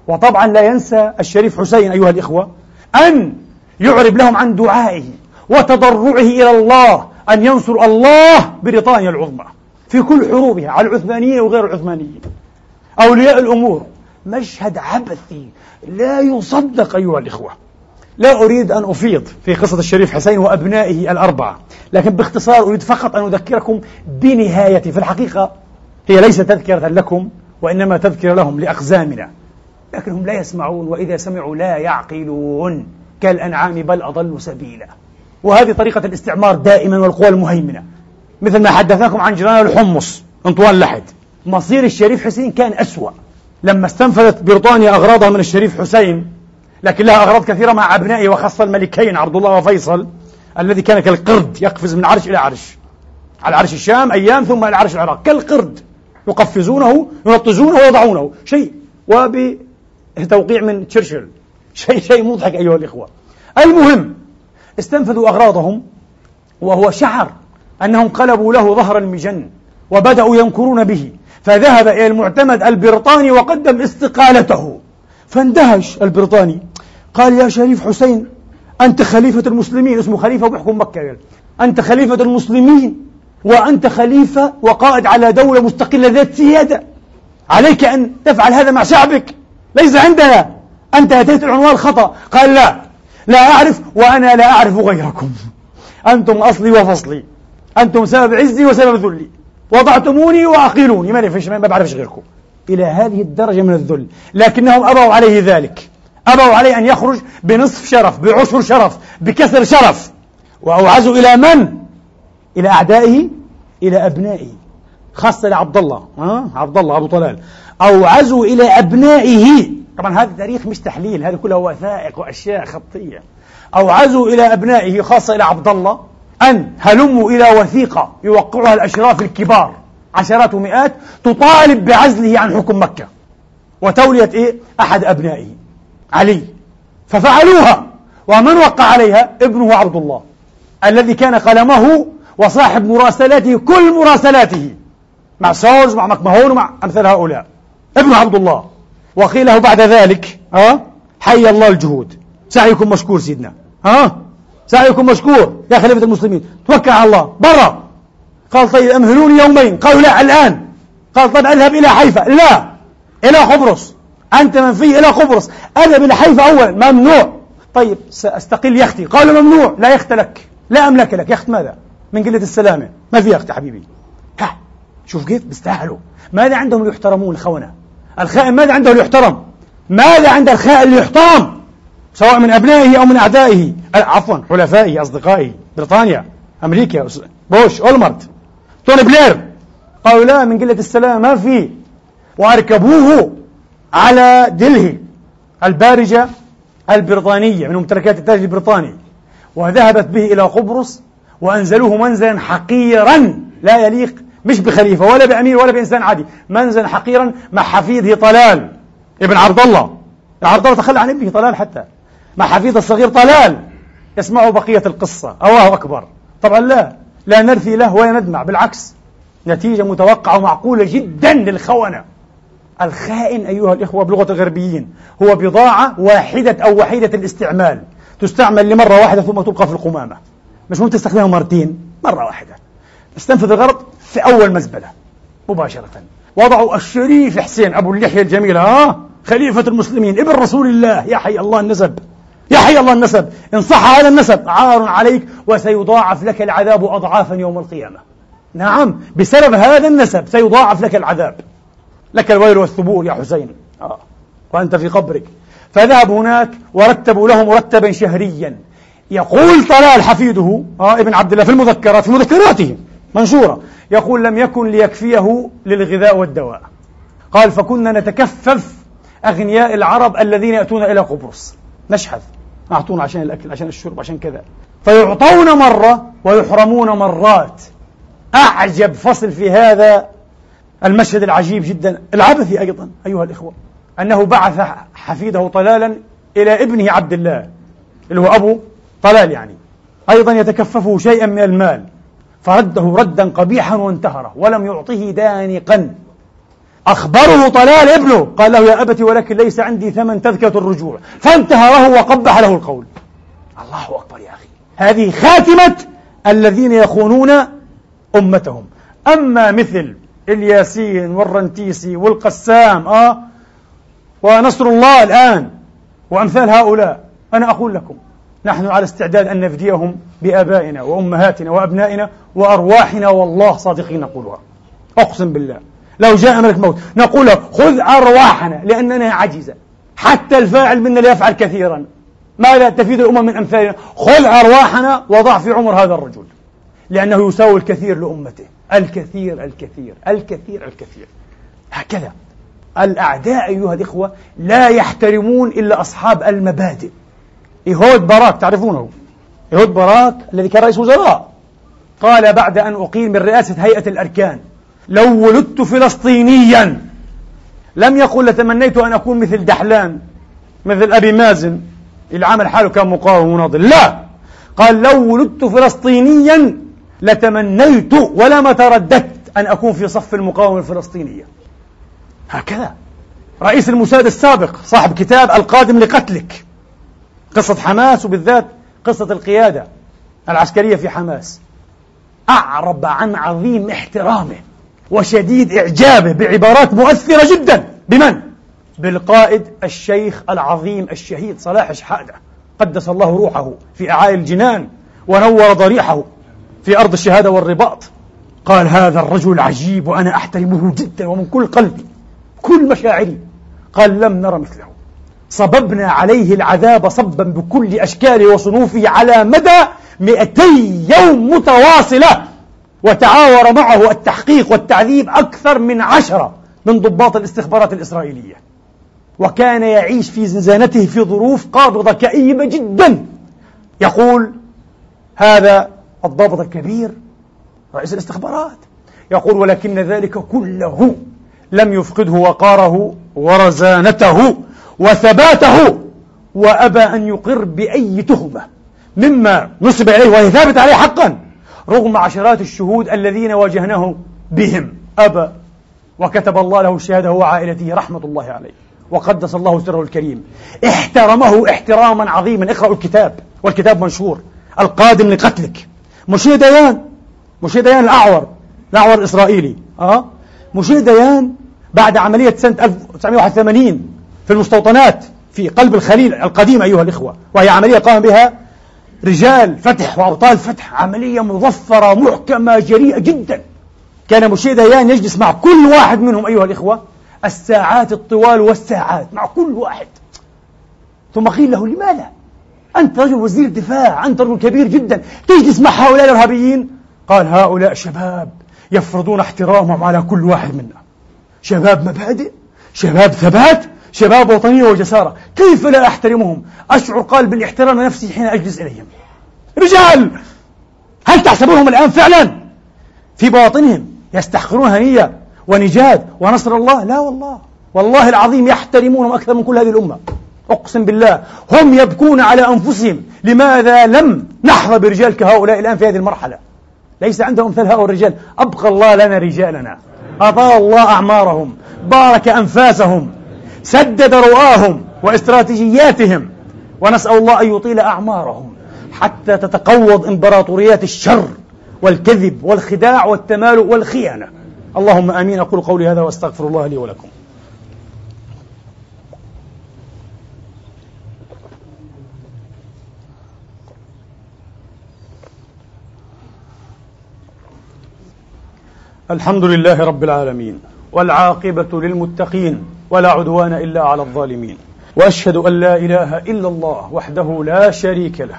وطبعا لا ينسى الشريف حسين أيها الإخوة أن يعرب لهم عن دعائه وتضرعه إلى الله أن ينصر الله بريطانيا العظمى. في كل حروبها على العثمانيين وغير العثمانيين. أولياء الأمور مشهد عبثي لا يصدق أيها الإخوة. لا أريد أن أفيض في قصة الشريف حسين وأبنائه الأربعة لكن باختصار أريد فقط أن أذكركم بنهايته في الحقيقة هي ليست تذكرة لكم وإنما تذكرة لهم لأقزامنا. لكنهم لا يسمعون وإذا سمعوا لا يعقلون. كالأنعام بل أضلوا سبيلا. وهذه طريقة الاستعمار دائما والقوى المهيمنة مثل ما حدثناكم عن جيران الحمص انطوان لحد. مصير الشريف حسين كان أسوأ. لما استنفذت بريطانيا أغراضها من الشريف حسين لكن لها أغراض كثيرة مع أبنائه وخاصة الملكين عبد الله وفيصل الذي كان كالقرد يقفز من عرش إلى عرش على عرش الشام أيام ثم إلى عرش العراق كالقرد يقفزونه ينطزونه ويضعونه شيء وبتوقيع من تشرشل. شيء شيء مضحك أيها الإخوة. المهم استنفذوا أغراضهم وهو شعر أنهم قلبوا له ظهر المجن وبدأوا ينكرون به فذهب إلى المعتمد البريطاني وقدم استقالته. فاندهش البريطاني. قال يا شريف حسين أنت خليفة المسلمين اسمه خليفة وبيحكم مكة يعني. أنت خليفة المسلمين وأنت خليفة وقائد على دولة مستقلة ذات سيادة. عليك أن تفعل هذا مع شعبك. ليس عندنا. أنت أتيت العنوان الخطأ قال لا. لا أعرف وأنا لا أعرف غيركم. أنتم أصلي وفصلي. أنتم سبب عزي وسبب ذلي. وضعتموني وأقيلوني. ما ما بعرفش غيركم. إلى هذه الدرجة من الذل. لكنهم أبوا عليه ذلك. أبوا عليه أن يخرج بنصف شرف بعشر شرف بكسر شرف. وأوعزوا إلى من؟ إلى أعدائه إلى أبنائه. خاصة لعبد الله. ها؟ عبد الله أبو طلال. أوعزوا إلى أبنائه. طبعا هذا تاريخ مش تحليل هذا كله وثائق وأشياء خطية. أوعزوا إلى أبنائه خاصة إلى عبد الله أن هلموا إلى وثيقة يوقعها الأشراف الكبار. عشرات ومئات تطالب بعزله عن حكم مكة. وتولية إيه؟ أحد أبنائه علي. ففعلوها. ومن وقع عليها؟ ابنه عبد الله الذي كان قلمه وصاحب مراسلاته كل مراسلاته. مع سولز مع مكمهون ومع أمثال هؤلاء. ابن عبد الله. وقيل له بعد ذلك ها؟ حي الله الجهود. سعيكم مشكور سيدنا ها؟ سعيكم مشكور يا خليفة المسلمين. توكل على الله. برا. قال طيب أمهلوني يومين. قالوا لا الآن. قال طيب أذهب إلى حيفا. لا إلى قبرص. أنت منفي إلى قبرص. أذهب إلى حيفا أولا. ممنوع. طيب سأستقل يختي. قالوا ممنوع. لا يخت لك. لا أملك لك. يخت ماذا؟ من قلة السلامة. ما في يخت حبيبي؟ ها شوف كيف بيستاهلوا. ماذا عندهم ليحترمون الخونة؟ الخائن ماذا عنده ليحترم ماذا عند الخائن اللي يحترم؟ سواء من أبنائه أو من أعدائه. عفوا حلفائه أصدقائه. بريطانيا أمريكا بوش أولمرت. توني بلير قالوا لا من قلة السلام ما في. وأركبوه على دلهي البارجة البريطانية من ممتلكات التاج البريطاني. وذهبت به إلى قبرص وأنزلوه منزلا حقيرا. لا يليق مش بخليفة ولا بأمير ولا بإنسان عادي. منزلا حقيرا مع حفيده طلال ابن عبد الله. عبد الله تخلى عن ابنه طلال حتى. مع حفيده الصغير طلال. اسمعوا بقية القصة. الله أكبر. طبعا لا. لا نرثي له ولا ندمع. بالعكس نتيجة متوقعة ومعقولة جدا للخونة. الخائن أيها الإخوة بلغة الغربيين هو بضاعة واحدة أو وحيدة الاستعمال. تستعمل لمرة واحدة ثم تبقى في القمامة. مش ممكن تستخدمها مرتين مرة واحدة. استنفذ الغرض في أول مزبلة مباشرة. وضعوا الشريف حسين أبو اللحية الجميلة ها خليفة المسلمين ابن رسول الله. يا حي الله النسب. يا حي الله النسب. إن صح هذا النسب عار عليك وسيضاعف لك العذاب أضعافا يوم القيامة. نعم بسبب هذا النسب سيضاعف لك العذاب. لك الويل والثبور يا حسين. آه. وأنت في قبرك. فذهب هناك ورتبوا له مرتبا شهريا. يقول طلال حفيده آه ابن عبد الله في المذكرات في مذكراته منشورة يقول لم يكن ليكفيه للغذاء والدواء. قال فكنا نتكفف أغنياء العرب الذين يأتون إلى قبرص. نشحذ أعطونا عشان الأكل عشان الشرب عشان كذا. فيعطون مرة ويحرمون مرات. أعجب فصل في هذا المشهد العجيب جدا العبثي أيضا أيها الإخوة أنه بعث حفيده طلالا إلى ابنه عبد الله اللي هو أبو طلال يعني. أيضا يتكففه شيئا من المال. فرده ردا قبيحا وانتهره ولم يعطه دانقا. أخبره طلال ابنه. قال له يا أبت ولكن ليس عندي ثمن تذكرة الرجوع. فانتهره وقبح له القول. الله أكبر يا أخي. هذه خاتمة الذين يخونون أمتهم. أما مثل الياسين والرنتيسي والقسام آه ونصر الله الآن وأمثال هؤلاء أنا أقول لكم نحن على استعداد أن نفديهم بآبائنا وأمهاتنا وأبنائنا وأرواحنا والله صادقين نقولها. أقسم بالله. لو جاء ملك موت. نقول له خذ أرواحنا لأننا عجزة. حتى الفاعل منا لا يفعل كثيرا. ماذا تفيد الأمم من أمثالنا؟ خذ أرواحنا وضع في عمر هذا الرجل. لأنه يساوي الكثير لأمته. الكثير الكثير الكثير الكثير. هكذا. الأعداء أيها الإخوة لا يحترمون إلا أصحاب المبادئ. إيهود باراك تعرفونه؟ إيهود باراك الذي كان رئيس وزراء. قال بعد أن أقيل من رئاسة هيئة الأركان. لو ولدت فلسطينيا لم يقل لتمنيت أن أكون مثل دحلان مثل أبي مازن اللي عمل حاله كان مقاوم مناضل لا! قال لو ولدت فلسطينيا لتمنيت ولما ترددت أن أكون في صف المقاومة الفلسطينية. هكذا. رئيس الموساد السابق صاحب كتاب القادم لقتلك. قصة حماس وبالذات قصة القيادة العسكرية في حماس. أعرب عن عظيم احترامه. وشديد إعجابه بعبارات مؤثرة جدا. بمن؟ بالقائد الشيخ العظيم الشهيد صلاح شحادة. قدس الله روحه في أعالي الجنان ونور ضريحه في أرض الشهادة والرباط. قال هذا الرجل عجيب وأنا أحترمه جدا ومن كل قلبي كل مشاعري. قال لم نرى مثله. صببنا عليه العذاب صبا بكل أشكاله وصنوفه على مدى مئتي يوم متواصلة. وتعاور معه التحقيق والتعذيب أكثر من عشرة من ضباط الاستخبارات الإسرائيلية. وكان يعيش في زنزانته في ظروف قابضة كئيبة جدا. يقول هذا الضابط الكبير رئيس الاستخبارات. يقول ولكن ذلك كله لم يفقده وقاره ورزانته وثباته وأبى أن يقر بأي تهمة مما نصب إليه وهي ثابت عليه حقا. رغم عشرات الشهود الذين واجهناه بهم أبى وكتب الله له الشهادة هو وعائلته رحمة الله عليه وقدس الله سره الكريم. احترمه احتراما عظيما. اقرأوا الكتاب والكتاب منشور. القادم لقتلك. مشير ديان مشير ديان الأعور الأعور الإسرائيلي. أه؟ مشير ديان بعد عملية سنة 1981 في المستوطنات في قلب الخليل القديم أيها الإخوة وهي عملية قام بها رجال فتح وأبطال فتح عملية مظفرة محكمة جريئة جدا. كان مشير ديان يجلس مع كل واحد منهم أيها الإخوة الساعات الطوال والساعات مع كل واحد. ثم قيل له لماذا؟ أنت رجل وزير دفاع أنت رجل كبير جدا تجلس مع هؤلاء الإرهابيين؟ قال هؤلاء شباب يفرضون احترامهم على كل واحد منا. شباب مبادئ شباب ثبات شباب وطنية وجسارة كيف لا أحترمهم؟ أشعر قال بالاحترام نفسي حين أجلس إليهم. رجال هل تحسبونهم الآن فعلا؟ في بواطنهم يستحقرون هنية ونجاد ونصر الله؟ لا والله. والله العظيم يحترمونهم أكثر من كل هذه الأمة. أقسم بالله هم يبكون على أنفسهم. لماذا لم نحظى برجال كهؤلاء الآن في هذه المرحلة؟ ليس عندهم مثل هؤلاء الرجال. أبقى الله لنا رجالنا. أطال الله أعمارهم. بارك أنفاسهم. سدد رؤاهم واستراتيجياتهم. ونسأل الله أن يطيل أعمارهم حتى تتقوض إمبراطوريات الشر والكذب والخداع والتمال والخيانة. اللهم آمين. أقول قولي هذا وأستغفر الله لي ولكم. الحمد لله رب العالمين والعاقبة للمتقين. ولا عدوان إلا على الظالمين. وأشهد أن لا إله إلا الله وحده لا شريك له.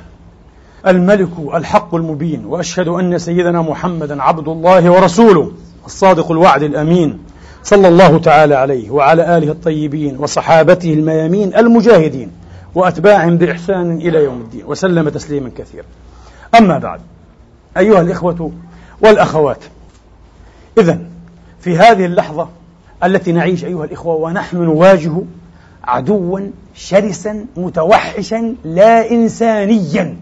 الملك الحق المبين. وأشهد أن سيدنا محمدا عبد الله ورسوله الصادق الوعد الأمين صلى الله تعالى عليه وعلى آله الطيبين وصحابته الميامين المجاهدين وأتباعهم بإحسان إلى يوم الدين. وسلم تسليما كثيرا. أما بعد أيها الإخوة والأخوات إذا في هذه اللحظة التي نعيش أيها الإخوة ونحن نواجه عدوا شرسا متوحشا لا إنسانيا.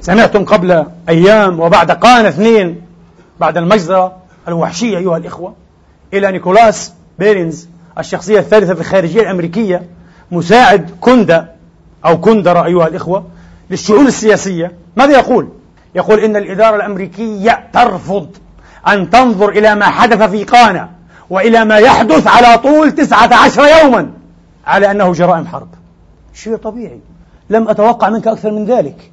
سمعتم قبل أيام وبعد قانا اثنين بعد المجزرة الوحشية أيها الإخوة إلى نيكولاس بيرنز الشخصية الثالثة في الخارجية الأمريكية مساعد كندا أو كندرة أيها الإخوة للشؤون السياسية. ماذا يقول؟ يقول إن الإدارة الأمريكية ترفض أن تنظر إلى ما حدث في قانا. وإلى ما يحدث على طول تسعة عشر يوما. على أنه جرائم حرب. شيء طبيعي. لم أتوقع منك أكثر من ذلك.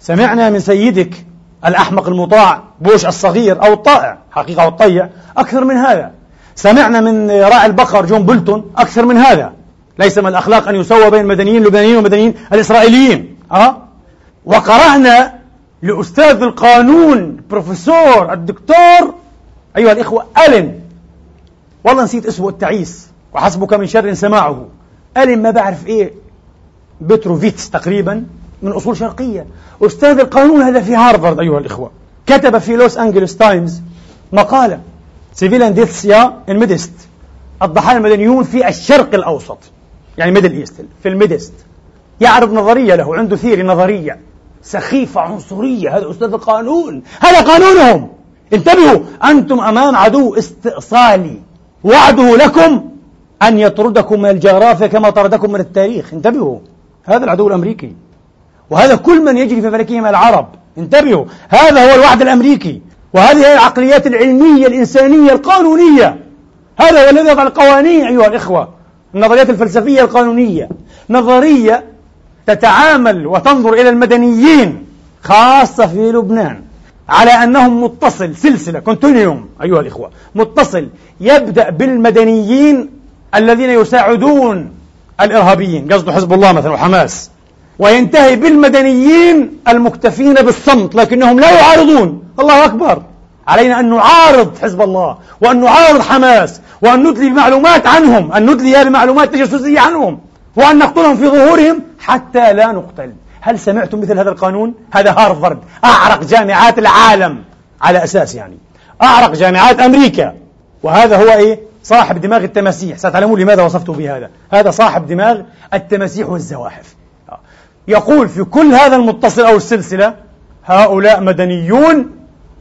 سمعنا من سيدك الأحمق المطاع بوش الصغير أو الطائع حقيقة أو الطيع أكثر من هذا. سمعنا من راعي البقر جون بولتون أكثر من هذا. ليس من الأخلاق أن يسوى بين المدنيين اللبنانيين والمدنيين الإسرائيليين. أه؟ وقرأنا لأستاذ القانون بروفيسور الدكتور أيها الإخوة ألين. والله نسيت اسمه التعيس وحسبك من شر سماعه. ألين ما بعرف إيه بتروفيتس تقريبا من أصول شرقية. أستاذ القانون هذا في هارفارد أيها الإخوة. كتب في لوس أنجلوس تايمز مقالة civilian deaths in the Mideast الضحايا المدنيون في الشرق الأوسط يعني Middle East في ال Mideast. يعرض نظرية له عنده theory نظرية. سخيفة عنصرية هذا أستاذ القانون. هذا قانونهم. انتبهوا أنتم أمام عدو استئصالي. وعده لكم أن يطردكم من الجغرافيا كما طردكم من التاريخ. انتبهوا هذا العدو الأمريكي. وهذا كل من يجري في فلكهم العرب. انتبهوا هذا هو الوعد الأمريكي. وهذه هي العقليات العلمية الإنسانية القانونية. هذا هو الذي يضع القوانين أيها الإخوة. النظريات الفلسفية القانونية. نظرية تتعامل وتنظر إلى المدنيين خاصة في لبنان. على أنهم متصل سلسلة كونتينيوم أيها الإخوة متصل يبدأ بالمدنيين الذين يساعدون الإرهابيين قصده حزب الله مثلا وحماس وينتهي بالمدنيين المكتفين بالصمت لكنهم لا يعارضون. الله أكبر. علينا أن نعارض حزب الله وأن نعارض حماس وأن ندلي بمعلومات عنهم أن ندلي بمعلومات تجسسية عنهم وأن نقتلهم في ظهورهم حتى لا نقتل. هل سمعتم مثل هذا القانون؟ هذا هارفارد أعرق جامعات العالم على أساس يعني. أعرق جامعات أمريكا. وهذا هو إيه؟ صاحب دماغ التماسيح. ستعلمون لماذا وصفته بهذا. هذا صاحب دماغ التماسيح والزواحف. يقول في كل هذا المتصل أو السلسلة هؤلاء مدنيون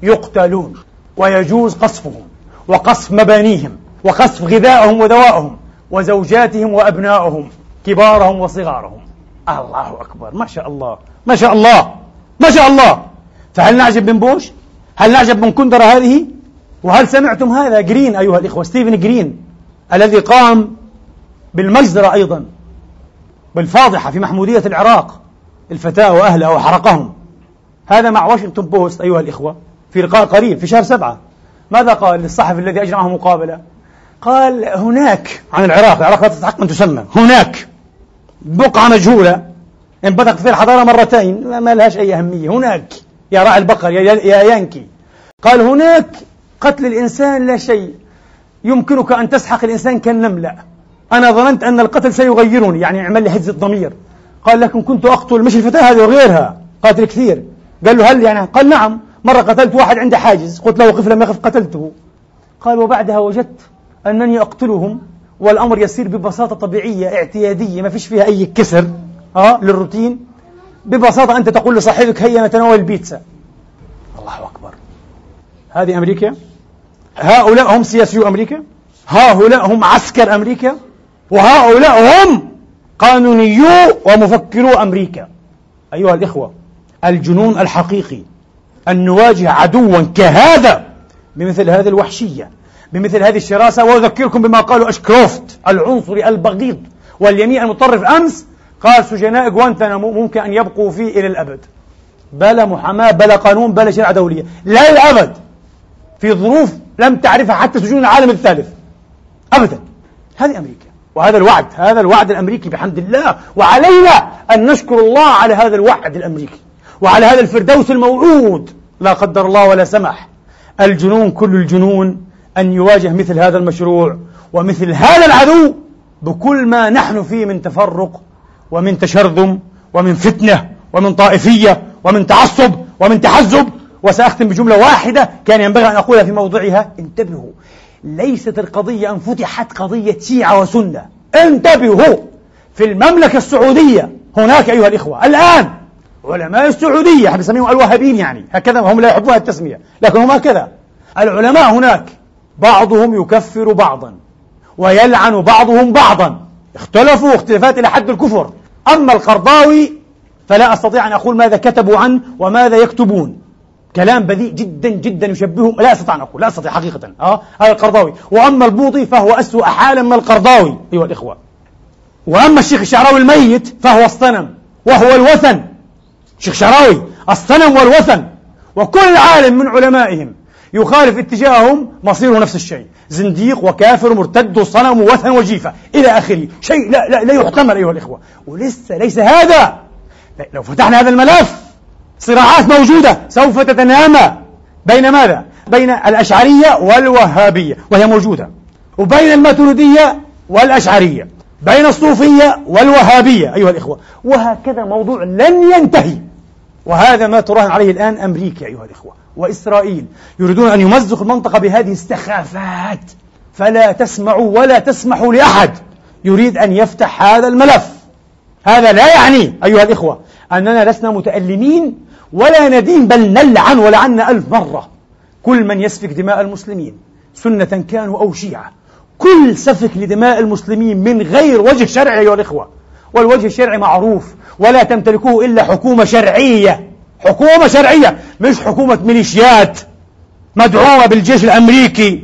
يقتلون ويجوز قصفهم وقصف مبانيهم وقصف غذائهم ودوائهم وزوجاتهم وأبنائهم كبارهم وصغارهم. الله أكبر. ما شاء الله. ما شاء الله. ما شاء الله. فهل نعجب من بوش؟ هل نعجب من كندرة هذه؟ وهل سمعتم هذا جرين أيها الإخوة؟ ستيفن جرين الذي قام بالمجزرة أيضا بالفاضحة في محمودية العراق الفتاة وأهلها وحرقهم. هذا مع واشنطن بوست أيها الإخوة في لقاء قريب في شهر سبعة. ماذا قال للصحفي الذي أجرى مقابلة؟ قال هناك عن العراق العراق لا تستحق أن تسمى هناك. بقعة مجهولة. انبثق فيها الحضارة مرتين ما لهاش أي أهمية. هناك يا راعي البقر يا, يا يانكي. قال هناك قتل الإنسان لا شيء. يمكنك أن تسحق الإنسان كالنملة. أنا ظننت أن القتل سيغيرني يعني يعمل لي حفظ الضمير. قال لكن كنت أقتل مش الفتاة هذه وغيرها. قاتل كثير. قال له هل يعني؟ قال نعم. مرة قتلت واحد عنده حاجز. قلت له وقف لم يقف قتلته. قال وبعدها وجدت أنني أقتلهم. والأمر يسير ببساطة طبيعية اعتيادية ما فيش فيها أي كسر ها للروتين. ببساطة أنت تقول لصاحبك هيا نتناول البيتزا. الله أكبر. هذه أمريكا؟ هؤلاء هم سياسيو أمريكا؟ هؤلاء هم عسكر أمريكا؟ وهؤلاء هم قانونيو ومفكرو أمريكا. أيها الإخوة الجنون الحقيقي أن نواجه عدوا كهذا بمثل هذه الوحشية. بمثل هذه الشراسة وأذكركم بما قاله أشكروفت العنصري البغيض واليمين المتطرف أمس قال سجناء غوانتنامو ممكن أن يبقوا فيه إلى الأبد. بلا محاماة بلا قانون بلا شريعة دولية. لا الأبد في ظروف لم تعرفها حتى سجون العالم الثالث. أبدا. هذه أمريكا. وهذا الوعد هذا الوعد الأمريكي بحمد الله. وعلينا أن نشكر الله على هذا الوعد الأمريكي. وعلى هذا الفردوس الموعود. لا قدر الله ولا سمح. الجنون كل الجنون. أن يواجه مثل هذا المشروع ومثل هذا العدو بكل ما نحن فيه من تفرق ومن تشرذم ومن فتنة ومن طائفية ومن تعصب ومن تحزب. وسأختم بجملة واحدة كان ينبغي أن أقولها في موضعها. انتبهوا ليست القضية أن فتحت قضية شيعة وسنة. انتبهوا في المملكة السعودية هناك أيها الإخوة الآن علماء السعودية إحنا نسميهم الوهابيين يعني هكذا هم لا يحبون التسمية لكن هم هكذا. العلماء هناك بعضهم يكفر بعضا ويلعن بعضهم بعضا. اختلفوا اختلافات إلى حد الكفر. أما القرضاوي فلا أستطيع أن أقول ماذا كتبوا عنه وماذا يكتبون. كلام بذيء جدا جدا يشبههم لا أستطيع أن أقول لا أستطيع حقيقه. آه هذا القرضاوي. وأما البوطي فهو اسوء حالا من القرضاوي. أيها الإخوة. وأما الشيخ الشعراوي الميت فهو الصنم وهو الوثن. شيخ شعراوي الصنم والوثن. وكل عالم من علمائهم يخالف اتجاههم مصيره نفس الشيء. زنديق وكافر ومرتد وصنم ووثن وجيفة. إلى آخره. شيء لا, لا, لا يحتمل أيها الإخوة. ولسه ليس هذا. لو فتحنا هذا الملف صراعات موجودة. سوف تتنامى. بين ماذا؟ بين الأشعرية والوهابية. وهي موجودة. وبين الماتريدية والأشعرية. بين الصوفية والوهابية. أيها الإخوة. وهكذا موضوع لن ينتهي. وهذا ما تراهن عليه الآن أمريكا أيها الإخوة. وإسرائيل يريدون أن يمزقوا المنطقة بهذه السخافات. فلا تسمعوا ولا تسمحوا لأحد يريد أن يفتح هذا الملف. هذا لا يعني أيها الإخوة أننا لسنا متألمين ولا ندين بل نلعن ولعنا ألف مرة. كل من يسفك دماء المسلمين سنة كانوا أو شيعة. كل سفك لدماء المسلمين من غير وجه شرعي أيها الإخوة. والوجه الشرعي معروف. ولا تمتلكوه إلا حكومة شرعية. حكومة شرعية. مش حكومة ميليشيات مدعومة بالجيش الأمريكي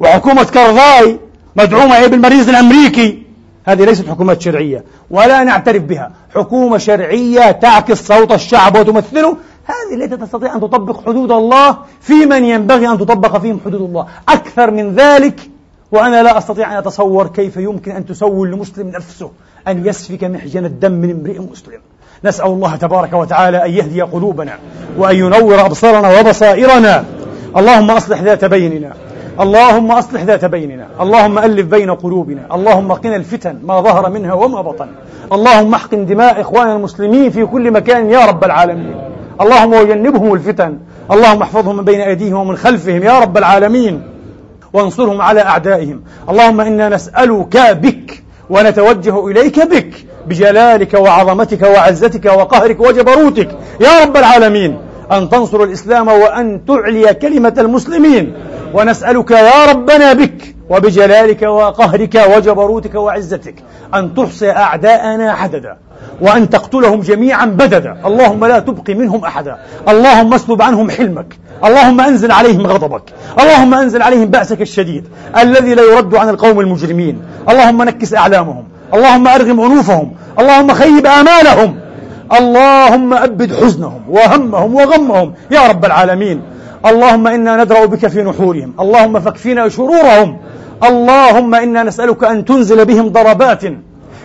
وحكومة كرضاي مدعومة إيه الأمريكي. هذه ليست حكومات شرعية ولا نعترف بها. حكومة شرعية تعكس صوت الشعب وتمثله. هذه التي تستطيع أن تطبق حدود الله في من ينبغي أن تطبق فيهم حدود الله. أكثر من ذلك وأنا لا أستطيع أن أتصور كيف يمكن أن تسول لمسلم نفسه أن يسفك محجن الدم من امرئ مسلم. نسأل الله تبارك وتعالى أن يهدي قلوبنا وأن ينور أبصارنا وبصائرنا. اللهم أصلح ذات بيننا. اللهم أصلح ذات بيننا. اللهم ألف بين قلوبنا. اللهم قنا الفتن ما ظهر منها وما بطن. اللهم احقن دماء إخواننا المسلمين في كل مكان يا رب العالمين. اللهم وجنبهم الفتن. اللهم احفظهم من بين أيديهم ومن خلفهم يا رب العالمين. وانصرهم على أعدائهم. اللهم إنا نسألك بك ونتوجه إليك بك. بجلالك وعظمتك وعزتك وقهرك وجبروتك يا رب العالمين أن تنصر الإسلام وأن تعلي كلمة المسلمين. ونسألك يا ربنا بك وبجلالك وقهرك وجبروتك وعزتك أن تحصي أعداءنا عددا وأن تقتلهم جميعا بددا. اللهم لا تبقي منهم أحدا. اللهم اسلب عنهم حلمك. اللهم أنزل عليهم غضبك. اللهم أنزل عليهم بأسك الشديد. الذي لا يرد عن القوم المجرمين. اللهم نكس أعلامهم. اللهم أرغم أنوفهم. اللهم خيب آمالهم. اللهم أبد حزنهم وهمهم وغمهم. يا رب العالمين. اللهم إنا ندرأ بك في نحورهم. اللهم فاكفينا شرورهم. اللهم إنا نسألك أن تنزل بهم ضربات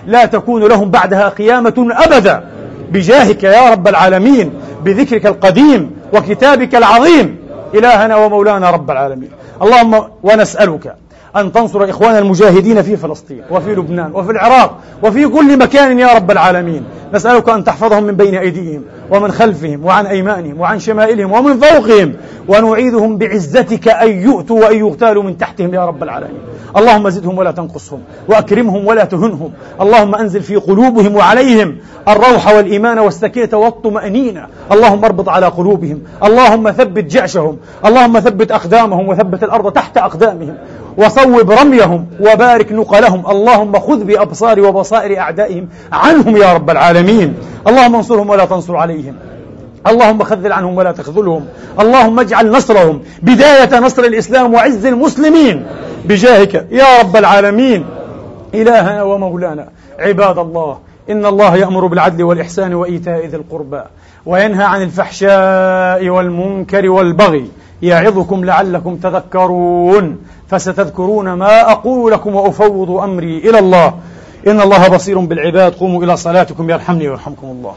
لا تكون لهم بعدها قيامة أبدا. بجاهك يا رب العالمين. بذكرك القديم وكتابك العظيم. إلهنا ومولانا رب العالمين. اللهم ونسألك أن تنصر إخوان المجاهدين في فلسطين وفي لبنان وفي العراق وفي كل مكان يا رب العالمين. نسألك أن تحفظهم من بين أيديهم ومن خلفهم وعن أيمانهم وعن شمائلهم ومن فوقهم ونعيدهم بعزتك أن يؤتوا وأن يغتالوا من تحتهم يا رب العالمين. اللهم زدهم ولا تنقصهم وأكرمهم ولا تهنهم. اللهم أنزل في قلوبهم وعليهم الروح والإيمان والسكينة والطمأنينة. اللهم اربط على قلوبهم. اللهم ثبت جأشهم اللهم ثبت أقدامهم وثبت الأرض تحت أقدامهم. وصوب رميهم وبارك نقلهم. اللهم خذ بأبصار وبصائر أعدائهم عنهم يا رب العالمين. اللهم انصرهم ولا تنصر عليهم. اللهم خذل عنهم ولا تخذلهم. اللهم اجعل نصرهم بداية نصر الإسلام وعز المسلمين بجاهك يا رب العالمين. إلهنا ومولانا. عباد الله إن الله يأمر بالعدل والإحسان وإيتاء ذي القربى وينهى عن الفحشاء والمنكر والبغي. يعظكم لعلكم تذكرون. فستذكرون ما أقول لكم وأفوض أمري إلى الله. إن الله بصير بالعباد. قوموا إلى صلاتكم يرحمني ويرحمكم الله.